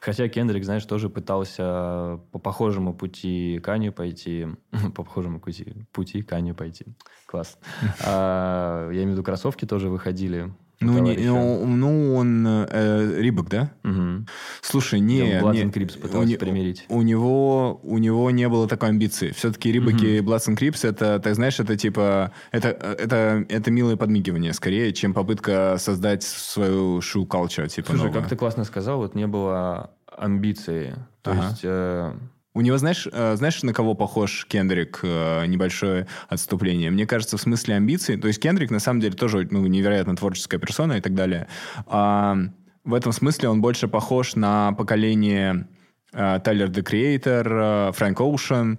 Хотя Кендрик, знаешь, тоже пытался по похожему пути Каню пойти. *laughs* по похожему пути, пути Каню пойти. Класс. *laughs* а, я имею в виду, кроссовки тоже выходили. Ну, не, ну, ну, он э, Рибок, да? Угу. Слушай, не... And Crips пытался у, примирить. У него, у него не было такой амбиции. Все-таки Рибоки угу. Bloods and Crips, это, так знаешь, это типа... Это, это, это милое подмигивание, скорее, чем попытка создать свою шоу-калчу, типа Слушай, новую. как ты классно сказал, вот не было амбиции. То ага. есть... Э, у него, знаешь, э, знаешь, на кого похож Кендрик? Э, небольшое отступление. Мне кажется, в смысле амбиций... То есть Кендрик, на самом деле, тоже ну, невероятно творческая персона и так далее. А в этом смысле он больше похож на поколение Тайлер The Creator, Фрэнк Оушен.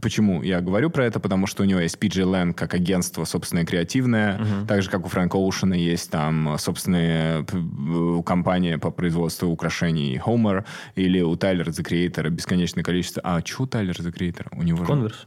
Почему я говорю про это? Потому что у него есть PG Lang как агентство собственное креативное, uh-huh. так же, как у Фрэнка Оушена есть там собственная компания по производству украшений Homer, или у Тайлера The Creator бесконечное количество... А, что у Тайлера The Creator? У него Converse. Же...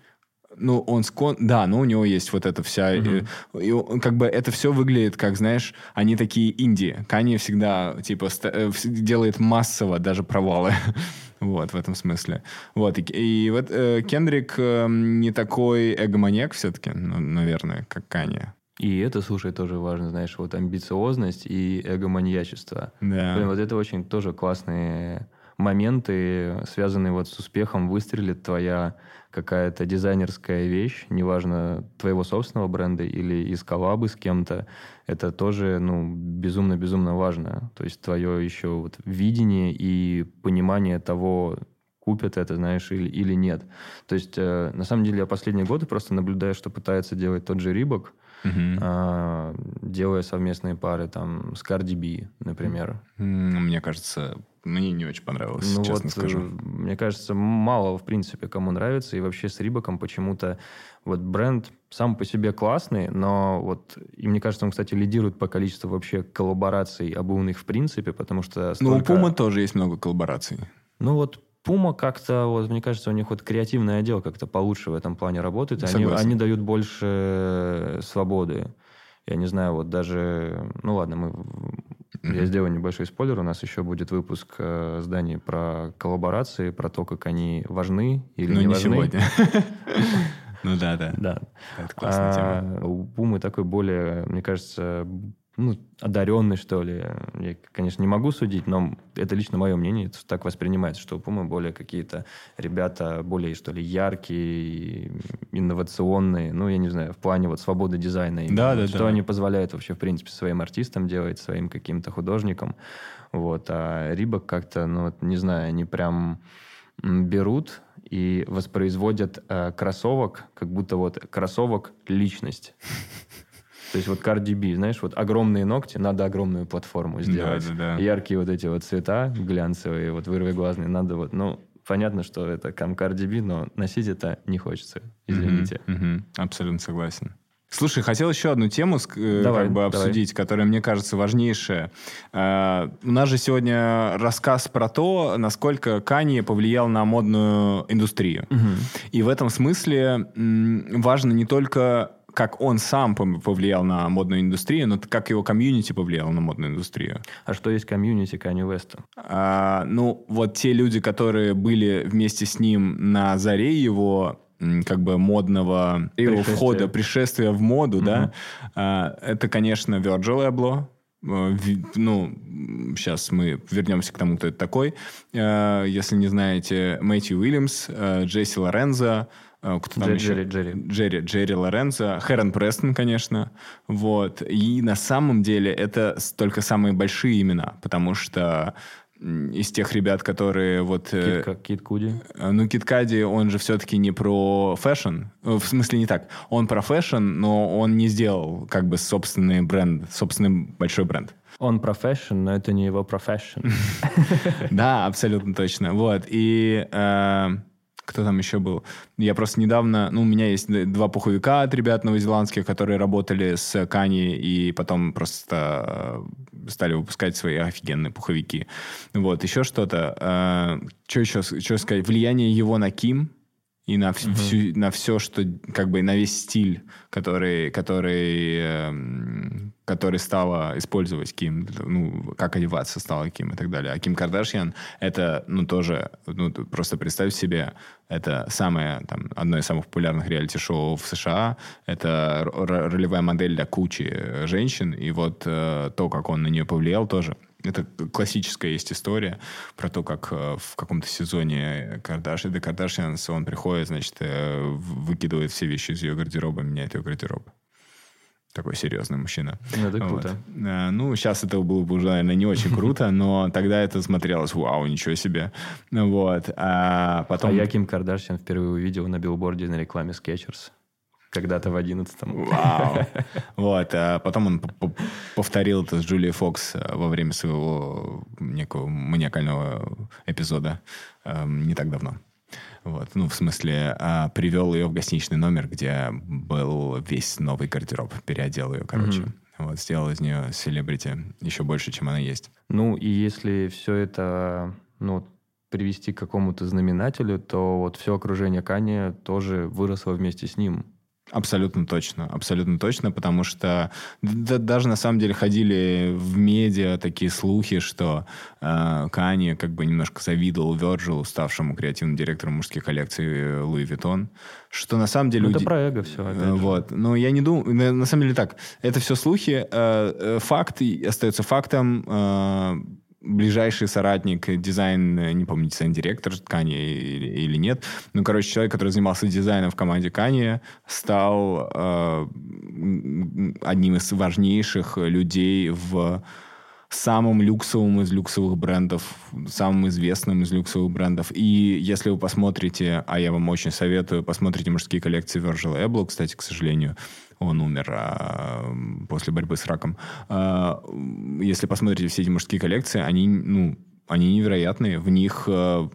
Ну, он скон... Да, но у него есть вот эта вся... Угу. И, и, как бы это все выглядит, как, знаешь, они такие инди. Кани всегда, типа, ст... делает массово даже провалы. *laughs* вот, в этом смысле. Вот, и, и вот э, Кендрик э, не такой эгоманьяк все-таки, ну, наверное, как Кани. И это, слушай, тоже важно, знаешь, вот амбициозность и эгоманьячество. Да. Блин, вот это очень тоже классные моменты, связанные вот с успехом, выстрелит твоя какая-то дизайнерская вещь, неважно, твоего собственного бренда или из коллабы с кем-то, это тоже, ну, безумно-безумно важно. То есть твое еще вот видение и понимание того, купят это, знаешь, или, или нет. То есть, э, на самом деле, я последние годы просто наблюдаю, что пытается делать тот же Рибок, uh-huh. э, делая совместные пары там с Cardi B, например. Мне кажется, мне не очень понравилось, ну честно вот, скажу. Э, мне кажется, мало, в принципе, кому нравится. И вообще с Рибаком почему-то вот бренд сам по себе классный, но вот, и мне кажется, он, кстати, лидирует по количеству вообще коллабораций обувных в принципе, потому что столько... Ну, у Puma тоже есть много коллабораций. Ну, вот Puma как-то, вот, мне кажется, у них вот креативный отдел как-то получше в этом плане работает. Они, они дают больше свободы. Я не знаю, вот даже... Ну ладно, мы. Я сделаю небольшой спойлер. У нас еще будет выпуск э, зданий про коллаборации, про то, как они важны или Но не, не важны. сегодня. *laughs* Ну да, да. Да. Это классная тема. А, у Пумы такой более, мне кажется, ну, одаренный, что ли. Я, конечно, не могу судить, но это лично мое мнение. Это так воспринимается, что у Пумы более какие-то ребята более, что ли, яркие, инновационные. Ну, я не знаю, в плане вот свободы дизайна. Да, да, что да. они позволяют вообще, в принципе, своим артистам делать, своим каким-то художникам. Вот. А Рибок как-то, ну, вот, не знаю, они прям берут и воспроизводят э, кроссовок, как будто вот кроссовок личность. *laughs* То есть вот Cardi B, знаешь, вот огромные ногти, надо огромную платформу сделать. Да, да, да. Яркие вот эти вот цвета глянцевые, вот вырвиглазные, надо вот, ну, понятно, что это кам Cardi B, но носить это не хочется, извините. Угу, угу, абсолютно согласен. Слушай, хотел еще одну тему э, давай, как бы обсудить, давай. которая, мне кажется, важнейшая. Uh, у нас же сегодня рассказ про то, насколько Канье повлиял на модную индустрию. Угу. И в этом смысле важно не только как он сам повлиял на модную индустрию, но как его комьюнити повлиял на модную индустрию. А что есть комьюнити Канни Веста? А, ну, вот те люди, которые были вместе с ним на заре его как бы модного его входа, пришествия в моду, угу. да, а, это, конечно, Virgil Abloh, э, ну, сейчас мы вернемся к тому, кто это такой. Э, если не знаете, Мэтью Уильямс, э, Джесси Лорензо, а, кто там Джерри, еще? Джерри, Джерри. Джерри Лоренцо, Хэрон Престон, конечно. Вот. И на самом деле это только самые большие имена, потому что из тех ребят, которые вот... Э, Kid, Kid Cudi? Э, ну, Kid Cudi, он же все-таки не про фэшн. Э, в смысле, не так. Он про фэшн, но он не сделал как бы собственный бренд, собственный большой бренд. Он профессион, но это не его профессион. Да, абсолютно точно. Вот. И кто там еще был? Я просто недавно, ну, у меня есть два пуховика от ребят новозеландских, которые работали с Кани и потом просто э, стали выпускать свои офигенные пуховики. Вот, еще что-то. Э, что еще что сказать? Влияние его на Ким, и на, uh-huh. всю, на все, что как бы на весь стиль, который, который э, который стала использовать Ким, ну, как одеваться стала Ким и так далее. А Ким Кардашьян — это, ну, тоже, ну, просто представь себе, это самое, там, одно из самых популярных реалити-шоу в США. Это ролевая модель для кучи женщин. И вот э, то, как он на нее повлиял, тоже это классическая есть история про то, как э, в каком-то сезоне Кардаши, The Kardashians он приходит, значит, э, выкидывает все вещи из ее гардероба, меняет ее гардероб такой серьезный мужчина. Ну, это круто. Вот. А, ну, сейчас это было бы уже, наверное, не очень *laughs* круто, но тогда это смотрелось, вау, ничего себе. Вот. А потом... А я Ким Кардашьян впервые увидел на билборде на рекламе Skechers. Когда-то в одиннадцатом. Вау. *laughs* Вот. А потом он повторил это с Джулией Фокс э, во время своего некого маниакального эпизода эм, не так давно. Вот, ну, в смысле, а, привел ее в гостиничный номер, где был весь новый гардероб, переодел ее, короче. Mm-hmm. Вот, сделал из нее селебрити еще больше, чем она есть. Ну, и если все это, ну, привести к какому-то знаменателю, то вот все окружение Кани тоже выросло вместе с ним. Абсолютно точно, абсолютно точно, потому что да, даже на самом деле ходили в медиа такие слухи, что э, Кани как бы немножко завидовал Верджилу, ставшему креативным директором мужских коллекций Louis Vuitton, что на самом деле... Ну, это про эго все. Опять вот, но я не думаю, на, на самом деле так, это все слухи, э, э, факт остается фактом, э, ближайший соратник, дизайн, не помню, дизайн-директор Кани или, или нет, ну, короче, человек, который занимался дизайном в команде Кани, стал э, одним из важнейших людей в самым люксовым из люксовых брендов, самым известным из люксовых брендов. И если вы посмотрите, а я вам очень советую, посмотрите мужские коллекции Virgil Abloh, кстати, к сожалению, он умер а, после борьбы с раком. А, если посмотрите все эти мужские коллекции, они, ну, они невероятные. В них а,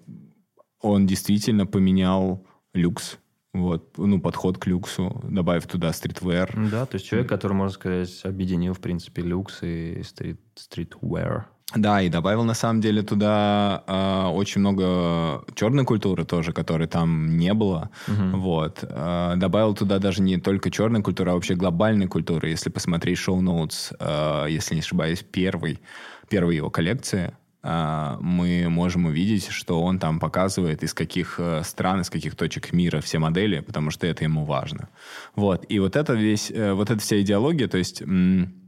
он действительно поменял люкс. Вот, ну, подход к люксу, добавив туда streetwear. Да, то есть человек, который, можно сказать, объединил, в принципе, люкс и street, streetwear. Да, и добавил на самом деле туда э, очень много черной культуры тоже, которой там не было. Угу. Вот. Э, добавил туда даже не только черной культуры, а вообще глобальной культуры. Если посмотреть show notes, э, если не ошибаюсь, первый, первой его коллекции, э, мы можем увидеть, что он там показывает, из каких э, стран, из каких точек мира все модели, потому что это ему важно. Вот. И вот это весь, э, вот эта вся идеология, то есть... М-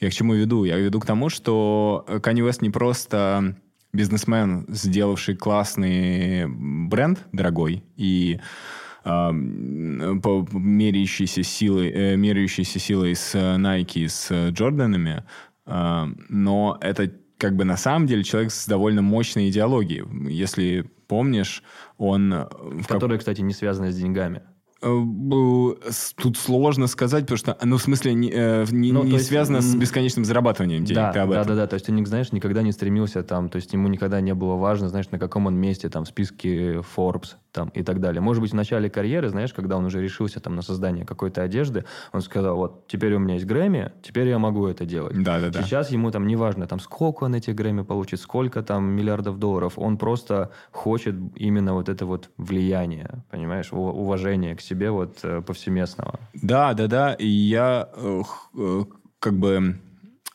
я к чему веду? Я веду к тому, что Kanye West не просто бизнесмен, сделавший классный бренд дорогой и э, меряющийся силой, э, меряющийся силой с Nike, с Джорданами, э, но это как бы на самом деле человек с довольно мощной идеологией. Если помнишь, он... Которая, кстати, не связана с деньгами. Э, тут сложно сказать, потому что, ну, в смысле, не, э, не, ну, не связано есть, с бесконечным зарабатыванием денег. Да, ты об да, этом. да, да. То есть ты, знаешь, никогда не стремился там, то есть ему никогда не было важно, знаешь, на каком он месте там в списке Forbes там и так далее. Может быть, в начале карьеры, знаешь, когда он уже решился там на создание какой-то одежды, он сказал, вот, теперь у меня есть Грэмми, теперь я могу это делать. Да, да, да. Сейчас ему там не важно, там, сколько он этих Грэмми получит, сколько там миллиардов долларов. Он просто хочет именно вот это вот влияние, понимаешь, уважение к себе вот э, повсеместного. Да, да, да. И я э, э, как бы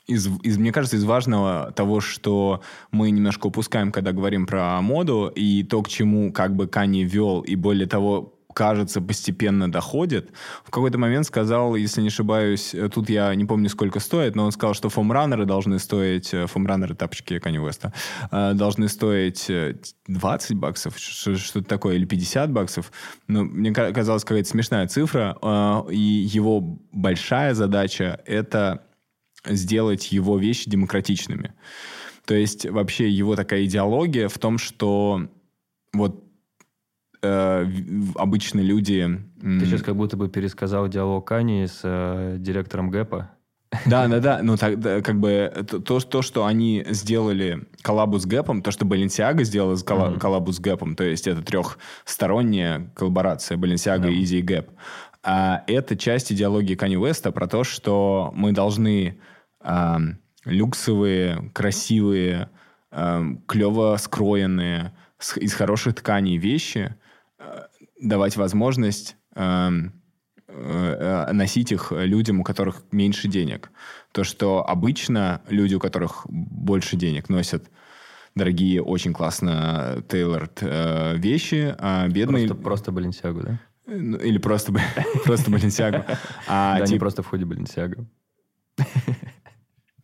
из, из, мне кажется, из важного того, что мы немножко упускаем, когда говорим про моду, и то, к чему как бы Кани вел, и более того, кажется, постепенно доходит. В какой-то момент сказал, если не ошибаюсь, тут я не помню, сколько стоит, но он сказал, что фомранеры должны стоить, э, фомранеры тапочки Кани Уэста, э, должны стоить 20 баксов, что-то такое, или 50 баксов. Ну, мне казалось, какая-то смешная цифра, э, и его большая задача — это сделать его вещи демократичными. То есть вообще его такая идеология в том, что вот э, обычно люди... Ты сейчас как будто бы пересказал диалог Кани с э, директором ГЭПа. Да, да, да. Ну, так, да, как бы то, то, что они сделали коллабу с Гэпом, то, что Balenciaga сделала колла, mm-hmm. коллабу с Гэпом, то есть это трехсторонняя коллаборация Balenciaga, yeah. Easy и Gap. А это часть идеологии Kanye West про то, что мы должны э, люксовые, красивые, э, клево скроенные, с, из хороших тканей вещи э, давать возможность э, э, э, носить их людям, у которых меньше денег. То, что обычно люди, у которых больше денег, носят дорогие, очень классно tailored э, вещи, а бедные... Просто, просто Баленсиагу, да? Ну, или просто, *laughs* просто Баленсиагу. А, да, тип... не просто в ходе Баленсиагу. *laughs*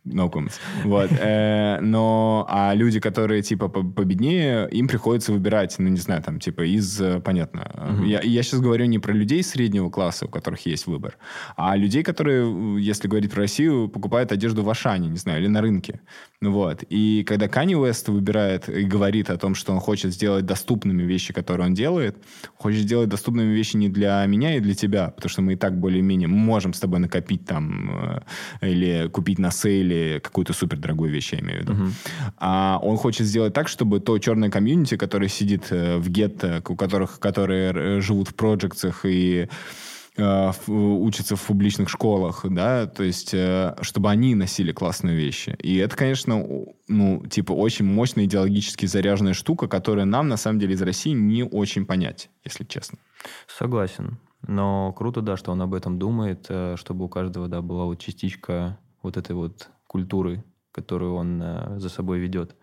No comments. Вот. Э, но, а люди, которые, типа, победнее, им приходится выбирать, ну, не знаю, там, типа, из, э, понятно. Я, я сейчас говорю не про людей среднего класса, у которых есть выбор, а людей, которые, если говорить про Россию, покупают одежду в Ашане, не знаю, или на рынке. Вот. И когда Канни Уэст выбирает и говорит о том, что он хочет сделать доступными вещи, которые он делает, хочет сделать доступными вещи не для меня и для тебя, потому что мы и так более-менее можем с тобой накопить там э, или купить на сейле или какую-то супер дорогую вещь, я имею в виду. Uh-huh. А он хочет сделать так, чтобы то черное комьюнити, которое сидит э, в гетто, у которых, которые живут в проектах и э, учатся в публичных школах, да, то есть, э, чтобы они носили классные вещи. И это, конечно, ну, типа, очень мощная идеологически заряженная штука, которая нам, на самом деле, из России не очень понять, если честно. Согласен. Но круто, да, что он об этом думает, чтобы у каждого, да, была вот частичка вот этой вот культуры, которую он э, за собой ведет.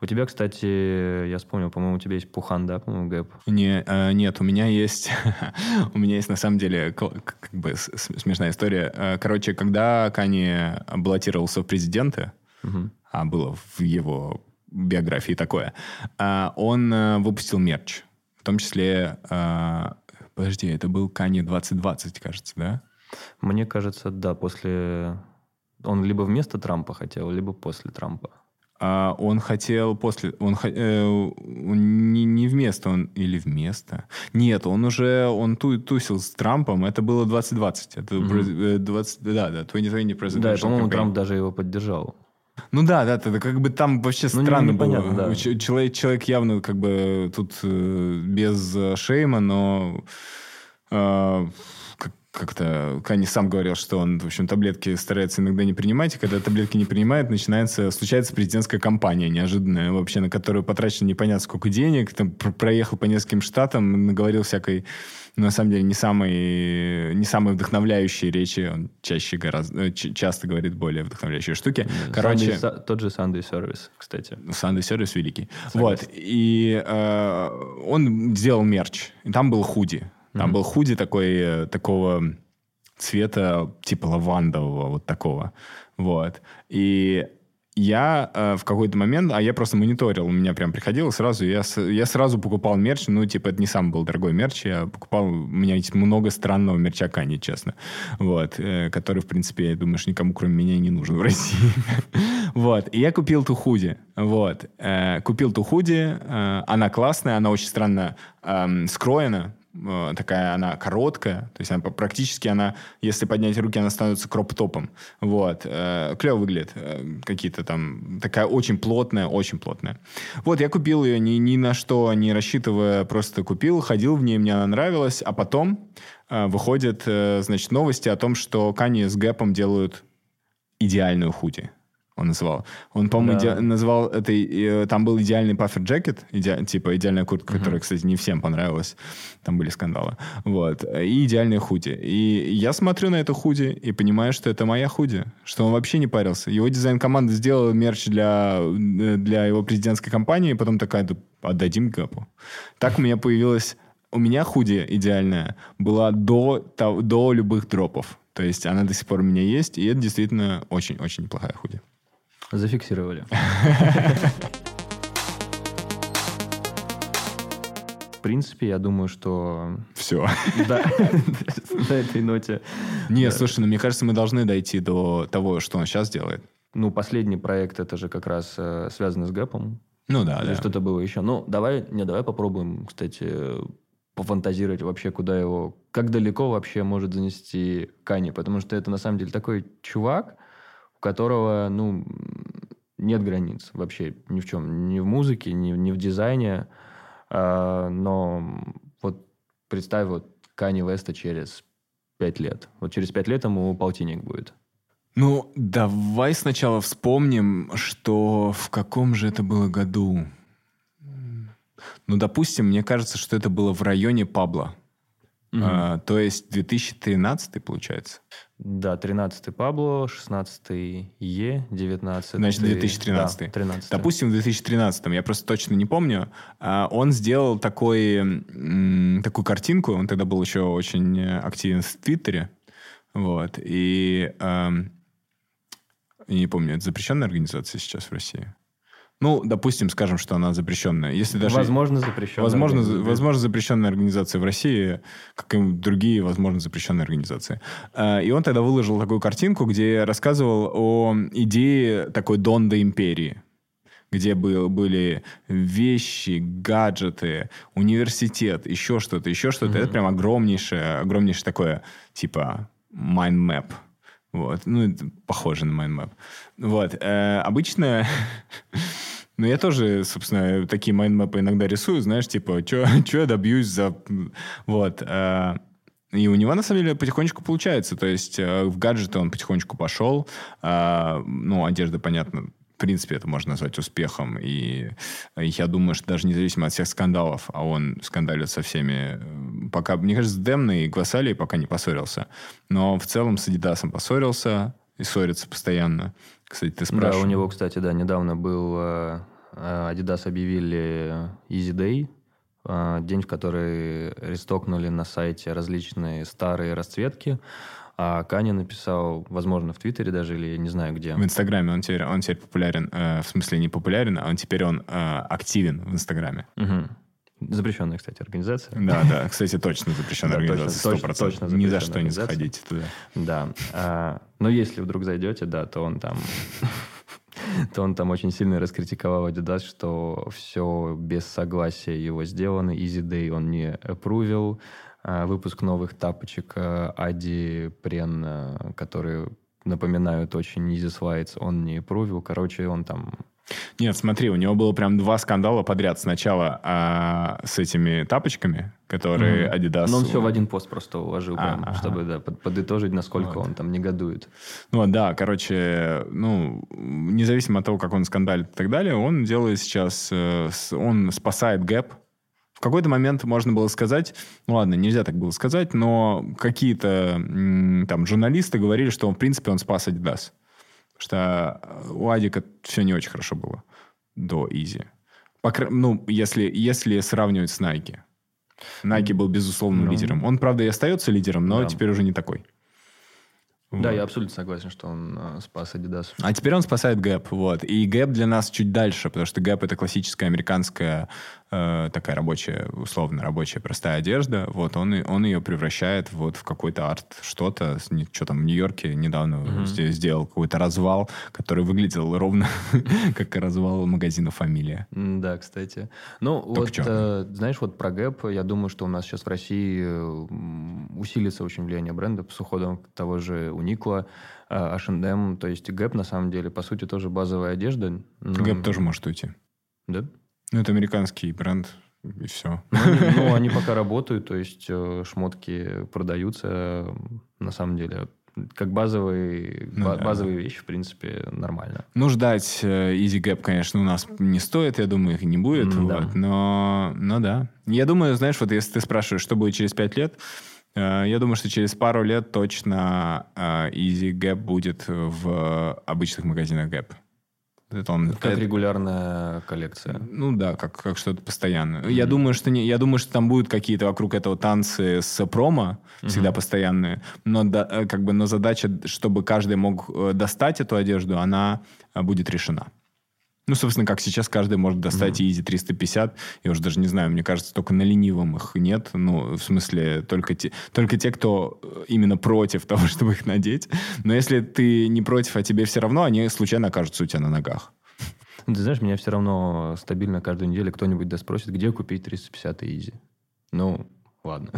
У тебя, кстати, я вспомнил, по-моему, у тебя есть Пухан, да, по-моему, Гэп? Не, э, нет, у меня есть, *laughs* у меня есть на самом деле как бы смешная история. Э, короче, когда Кани баллотировался в президенты, угу. а было в его биографии такое, э, он э, выпустил мерч, в том числе, подожди, это был Кани 2020, кажется, да? Мне кажется, да, после он либо вместо Трампа хотел, либо после Трампа. А он хотел после... Он, э, не, не вместо, он... Или вместо? Нет, он уже... Он ту, тусил с Трампом. Это было 2020. Это mm-hmm. 20, да, да, 2020 presidential Да, по-моему, Трамп даже его поддержал. Ну да, да, это как бы там вообще ну, странно не, было. Да. Человек, человек явно как бы тут э, без шейма, но... Э, как-то Кани сам говорил, что он, в общем, таблетки старается иногда не принимать, и когда таблетки не принимает, начинается, случается президентская кампания неожиданная, вообще, на которую потрачено непонятно сколько денег, там проехал по нескольким штатам, наговорил всякой, ну, на самом деле, не самые, не самые вдохновляющие речи, он чаще гораздо, э, часто говорит более вдохновляющие штуки. Короче... Sunday, тот же Sunday Service, кстати. Sunday Service великий. Согласен. Вот, и э, он сделал мерч, и там был худи, там mm-hmm. был худи такой, э, такого цвета, типа лавандового, вот такого. Вот. И я э, в какой-то момент, а я просто мониторил, у меня прям приходило сразу, я, я сразу покупал мерч, ну, типа, это не самый был дорогой мерч, я покупал, у меня есть много странного мерча Кани, честно, вот, э, который, в принципе, я думаю, что никому, кроме меня, не нужен в России. *laughs* вот, и я купил ту худи, вот, э, купил ту худи, э, она классная, она очень странно э, скроена, такая она короткая, то есть она практически она, если поднять руки, она становится кроп-топом. Вот. Э, клево выглядит. Э, какие-то там... Такая очень плотная, очень плотная. Вот, я купил ее ни, ни на что не рассчитывая, просто купил, ходил в ней, мне она нравилась, а потом выходят, значит, новости о том, что Кани с Гэпом делают идеальную худи он называл. Он, по-моему, да. иде... назвал это... Э, там был идеальный паффер джекет, иде... типа идеальная куртка, uh-huh. которая, кстати, не всем понравилась. Там были скандалы. Вот. И идеальные худи. И я смотрю на эту худи и понимаю, что это моя худи. Что он вообще не парился. Его дизайн-команда сделала мерч для, э, для его президентской кампании, и потом такая, да, отдадим Гэпу. Так у меня появилась... У меня худи идеальная была до, до любых дропов. То есть она до сих пор у меня есть, и это действительно очень-очень неплохая худи. Зафиксировали. В принципе, я думаю, что... Все. Да, на этой ноте. Не, слушай, ну мне кажется, мы должны дойти до того, что он сейчас делает. Ну, последний проект, это же как раз э, связано с гэпом. Ну да, Или да. что-то было еще. Ну, давай, не, давай попробуем, кстати, пофантазировать вообще, куда его... Как далеко вообще может занести Кани, потому что это на самом деле такой чувак, у которого, ну, нет границ вообще ни в чем. Ни в музыке, ни, ни в дизайне. А, но вот представь вот Кани Веста через пять лет. Вот через пять лет ему полтинник будет. Ну, давай сначала вспомним, что в каком же это было году. Ну, допустим, мне кажется, что это было в районе Пабла. Угу. А, то есть 2013 получается? Да, 13-й Пабло, 16-й Е, 19 Значит, 2013 да, 13 Допустим, в 2013 я просто точно не помню, а, он сделал такой, такую картинку, он тогда был еще очень активен в Твиттере, вот, и... Я не помню, это запрещенная организация сейчас в России? Ну, допустим, скажем, что она запрещенная. Если даже... Возможно, запрещенная. Возможно, возможно, запрещенная организация в России, как и другие, возможно, запрещенные организации. А, и он тогда выложил такую картинку, где рассказывал о идее такой Донда империи где был, были вещи, гаджеты, университет, еще что-то, еще что-то. Mm-hmm. Это прям огромнейшее, огромнейшее такое, типа, mind map. Вот. Ну, это похоже на mind map. Вот. Э, обычно *laughs* Ну, я тоже, собственно, такие майндмэпы иногда рисую, знаешь, типа, что *laughs* я добьюсь за... Вот. Э, и у него, на самом деле, потихонечку получается. То есть э, в гаджеты он потихонечку пошел. Э, ну, одежда, понятно, в принципе, это можно назвать успехом. И я думаю, что даже независимо от всех скандалов, а он скандалит со всеми, пока, мне кажется, с Демной и Гвасалией пока не поссорился. Но в целом с Адидасом поссорился и ссорится постоянно. Кстати, ты спрашивал. Да, у него, кстати, да, недавно был... э, Adidas объявили Easy Day, э, день, в который рестокнули на сайте различные старые расцветки. А Каня написал, возможно, в Твиттере даже, или не знаю где. В Инстаграме он теперь, он теперь популярен, э, в смысле не популярен, а он теперь он э, активен в Инстаграме. Угу. Запрещенная, кстати, организация. Да, да, кстати, точно запрещенная *laughs* организация, сто процентов. Ни за что не заходите туда. Да, а, но если вдруг зайдете, да, то он там *laughs* то он там очень сильно раскритиковал Adidas, что все без согласия его сделано. Easy Day он не опрувил. А, выпуск новых тапочек Ади Прен, а, которые напоминают очень Easy Slides, он не опрувил. Короче, он там нет, смотри, у него было прям два скандала подряд. Сначала а, с этими тапочками, которые mm-hmm. Adidas... Но он все в один пост просто уложил, прям, а, чтобы да, под, подытожить, насколько вот. он там негодует. Ну да, короче, ну, независимо от того, как он скандалит и так далее, он делает сейчас... Э, он спасает Гэп, в какой-то момент можно было сказать, ну ладно, нельзя так было сказать, но какие-то там журналисты говорили, что, в принципе, он спас Adidas что э, у Адика все не очень хорошо было до Изи. Покр... Ну, если, если сравнивать с Nike. Nike был, безусловно, ну, лидером. Он, правда, и остается лидером, но да. теперь уже не такой. Да, вот. я абсолютно согласен, что он э, спас Adidas. А теперь он спасает Gap, вот. И Gap для нас чуть дальше, потому что Gap это классическая американская э, такая рабочая, условно рабочая простая одежда. Вот он, он ее превращает вот в какой-то арт, что-то. Что там в Нью-Йорке недавно mm-hmm. сделал какой-то развал, который выглядел ровно *laughs* как развал магазина «Фамилия». Да, кстати. Ну, вот, э, знаешь, вот про Gap, я думаю, что у нас сейчас в России усилится очень влияние бренда с уходом того же Уникла, H&M, то есть Gap на самом деле, по сути, тоже базовая одежда. Gap тоже может уйти. Да? Ну, это американский бренд, и все. Ну, они, ну, они пока работают, то есть э, шмотки продаются, на самом деле, как базовые, ну, ба- да. базовые вещи, в принципе, нормально. Ну, ждать э, Easy Gap, конечно, у нас не стоит, я думаю, их не будет. Mm, вот, да. Но, но да. Я думаю, знаешь, вот если ты спрашиваешь, что будет через пять лет, Э, я думаю, что через пару лет точно Easy Gap будет в обычных магазинах Gap. Это он, как это, регулярная коллекция. Ну да, как, как что-то постоянное. Mm-hmm. Я думаю, что не, я думаю, что там будут какие-то вокруг этого танцы с промо mm-hmm. всегда постоянные, но да, э, как бы, но задача, чтобы каждый мог достать эту одежду, она будет решена. Ну, собственно, как сейчас каждый может достать mm-hmm. Easy 350. Я уже даже не знаю, мне кажется, только на ленивом их нет. Ну, в смысле, только те, только те, кто э, именно против того, *laughs* чтобы их надеть. Но если ты не против, а тебе все равно, они случайно окажутся у тебя на ногах. Ну, ты знаешь, меня все равно стабильно каждую неделю кто-нибудь да спросит, где купить 350 Easy. Ну, ладно.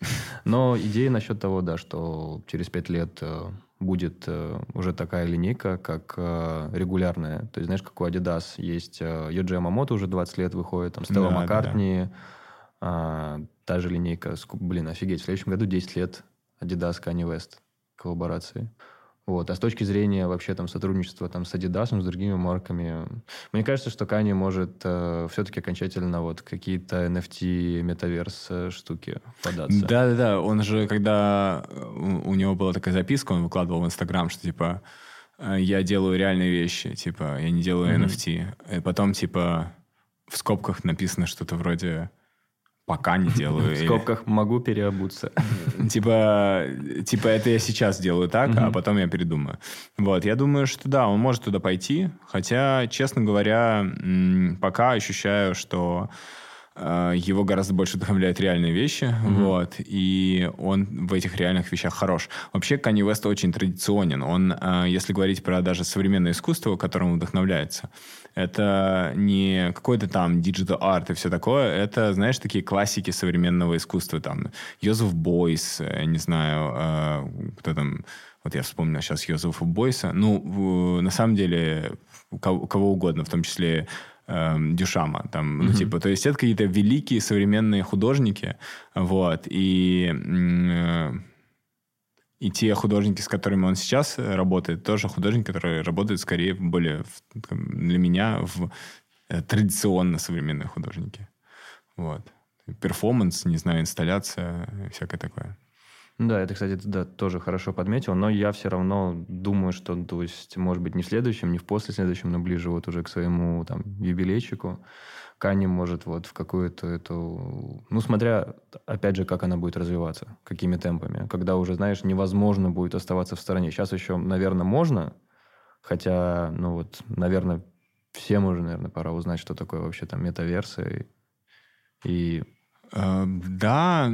*laughs* Но идея насчет того, да, что через пять лет э, будет э, уже такая линейка, как э, регулярная. То есть, знаешь, как у Adidas есть э, Йоджи Амамото уже 20 лет выходит, там Стелла да, Маккартни, да. э, та же линейка, блин, офигеть, в следующем году 10 лет Adidas Kanye West коллаборации. Вот. А с точки зрения вообще там сотрудничества там, с Adidas, с другими марками, мне кажется, что Kanye может э, все-таки окончательно вот какие-то NFT, метаверс э, штуки податься. Да-да-да, он же, когда э, у, у него была такая записка, он выкладывал в Инстаграм, что типа э, я делаю реальные вещи, типа я не делаю mm-hmm. NFT. И потом типа в скобках написано что-то вроде пока не делаю. В скобках могу переобуться. Типа, типа это я сейчас делаю так, а потом я передумаю. Вот, я думаю, что да, он может туда пойти, хотя, честно говоря, пока ощущаю, что э, его гораздо больше вдохновляют реальные вещи, mm-hmm. вот, и он в этих реальных вещах хорош. Вообще, Канни Вест очень традиционен. Он, э, если говорить про даже современное искусство, которым он вдохновляется, это не какой-то там digital art и все такое, это, знаешь, такие классики современного искусства, там, Йозеф Бойс, э, не знаю, э, кто там, вот я вспомнил сейчас Йозефа Бойса, ну, на самом деле, кого, угодно, в том числе э, Дюшама, там, mm-hmm. ну, типа, то есть это какие-то великие современные художники, вот, и э, и те художники, с которыми он сейчас э, работает, тоже художники, которые работают скорее более для меня в э, традиционно современные художники. Вот. Перформанс, не знаю, инсталляция, всякое такое. Да, это, кстати, да, тоже хорошо подметил, но я все равно думаю, что, то есть, может быть, не в следующем, не в после следующем, но ближе вот уже к своему там юбилейчику, Кани может вот в какую-то эту... Ну, смотря, опять же, как она будет развиваться, какими темпами. Когда уже, знаешь, невозможно будет оставаться в стороне. Сейчас еще, наверное, можно, хотя, ну вот, наверное, всем уже, наверное, пора узнать, что такое вообще там метаверсы и... Uh, да,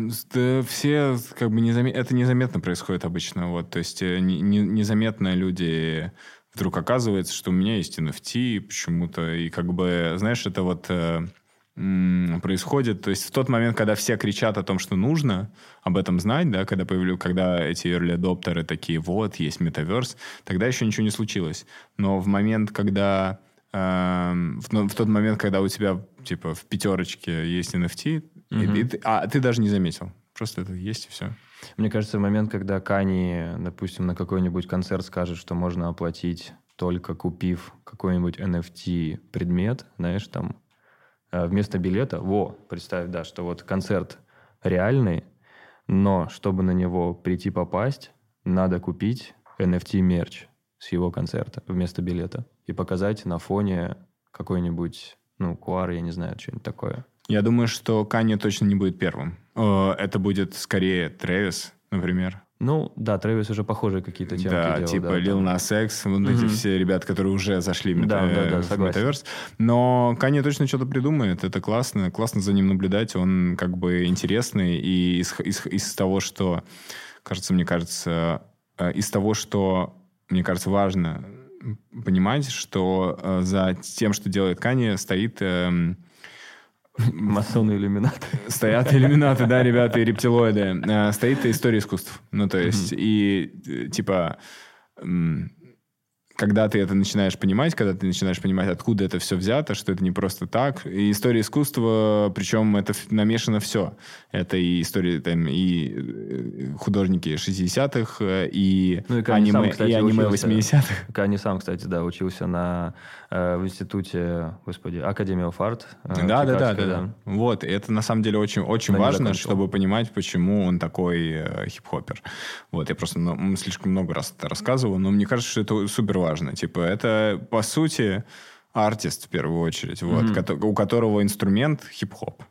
все как бы незам... это незаметно происходит обычно, вот, то есть э, не, не, незаметно люди вдруг оказывается, что у меня есть NFT почему-то, и как бы, знаешь, это вот э, происходит, то есть в тот момент, когда все кричат о том, что нужно об этом знать, да, когда появлю, когда эти early адоптеры такие, вот, есть метаверс, тогда еще ничего не случилось. Но в момент, когда э, в, в тот момент, когда у тебя типа в пятерочке есть NFT, mm-hmm. и, и, а ты даже не заметил, просто это есть и все. Мне кажется, в момент, когда Кани, допустим, на какой-нибудь концерт скажет, что можно оплатить только купив какой-нибудь NFT предмет, знаешь, там, э, вместо билета, во, представь, да, что вот концерт реальный, но чтобы на него прийти попасть, надо купить NFT мерч с его концерта вместо билета и показать на фоне какой-нибудь, ну, QR, я не знаю, что-нибудь такое. Я думаю, что Канье точно не будет первым. Э, это будет скорее Трэвис, например. Ну, да, Трэвис уже похожие какие-то темы Да, делал, типа да, Lil Nas X, вот mm-hmm. эти все ребята, которые уже зашли в, да, мета- да, да, в метаверс. Но Канье точно что-то придумает, это классно, классно за ним наблюдать, он как бы интересный, и из, из, из того, что, кажется, мне кажется, э, из того, что, мне кажется, важно понимать, что э, за тем, что делает Канье, стоит... Эм, Масоны иллюминаты. *laughs* Стоят иллюминаты, да, ребята, и рептилоиды. Э, стоит история искусств. Ну, то есть, и э, типа когда ты это начинаешь понимать, когда ты начинаешь понимать, откуда это все взято, что это не просто так. И история искусства, причем это намешано все. Это и история, там, и э, художники 60-х, э, и, ну, и аниме, сам, кстати, и аниме 80-х. *laughs* Кани сам, кстати, да, учился на, э, в институте, господи, Академия of Art. Э, да, да, да, да, да. Вот, и это на самом деле очень, очень важно, чтобы понимать, почему он такой э, хип-хопер. Вот, я просто ну, слишком много раз это рассказывал, но мне кажется, что это супер важно. Типа, это, по сути, артист в первую очередь, вот, mm-hmm. у которого инструмент хип-хоп.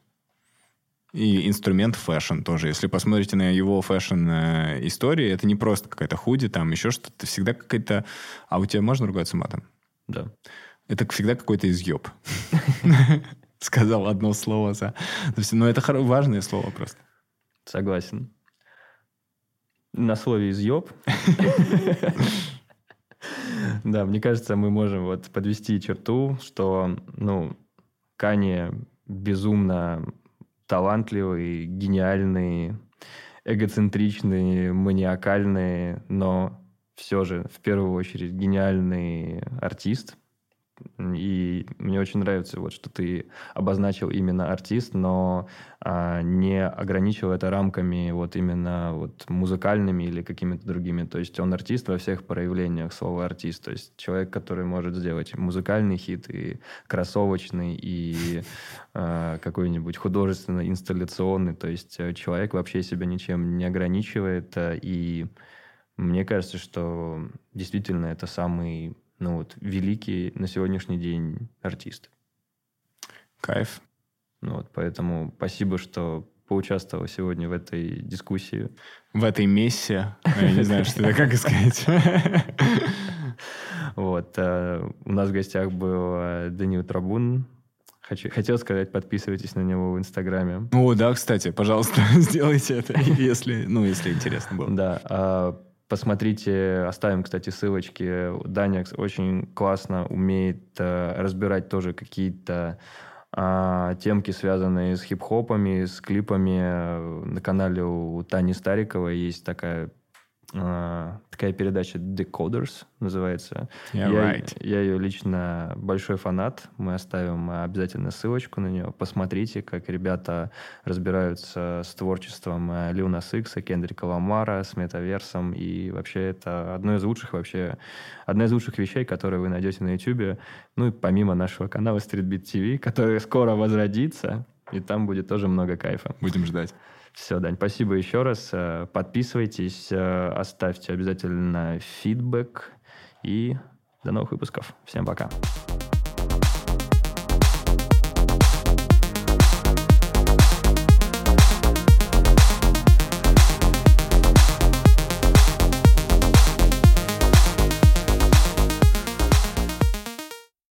И инструмент fashion тоже. Если посмотрите на его fashion э, истории, это не просто какая-то худи, там еще что-то, всегда какая-то... А у тебя можно ругаться матом? Да. Это всегда какой-то изъеб. *laughs* Сказал одно слово за... Но это важное слово просто. Согласен. На слове изъеб *laughs* Да, мне кажется, мы можем вот подвести черту, что, ну, Кани безумно талантливый, гениальный, эгоцентричный, маниакальный, но все же в первую очередь гениальный артист, И мне очень нравится, вот, что ты обозначил именно артист, но а, не ограничил это рамками вот именно вот музыкальными или какими-то другими. То есть он артист во всех проявлениях слова артист. То есть человек, который может сделать музыкальный хит и кроссовочный, и *laughs* а, какой-нибудь художественный, инсталляционный. То есть э, человек вообще себя ничем не ограничивает. Э, и мне кажется, что действительно это самый ну вот, великий на сегодняшний день артист. Кайф. Ну вот, поэтому спасибо, что поучаствовал сегодня в этой дискуссии. В этой мессе. Я не знаю, что это, как сказать. *laughs* Вот. Э, у нас в гостях был э, Данил Трабун. Хочу, хотел сказать, подписывайтесь на него в Инстаграме. О, да, кстати, пожалуйста, *laughs* сделайте это, *laughs* если, ну, если интересно было. Да. А Посмотрите, оставим, кстати, ссылочки. Даня очень классно умеет э, разбирать тоже какие-то э, темки, связанные с хип-хопами, с клипами. На канале у Тани Стариковой есть такая такая передача Decoders называется. Yeah, я, right. я ее лично большой фанат. Мы оставим обязательно ссылочку на нее. Посмотрите, как ребята разбираются с творчеством Лил Нас Икса, Кендрика Ламара, с метаверсом. И вообще это одно из лучших вообще, одна из лучших вещей, которые вы найдете на YouTube. Ну и помимо нашего канала Street Beat TV, который скоро возродится. И там будет тоже много кайфа. Будем ждать. Все, Дань, спасибо еще раз. Э, подписывайтесь, э, оставьте обязательно фидбэк. И до новых выпусков. Всем пока.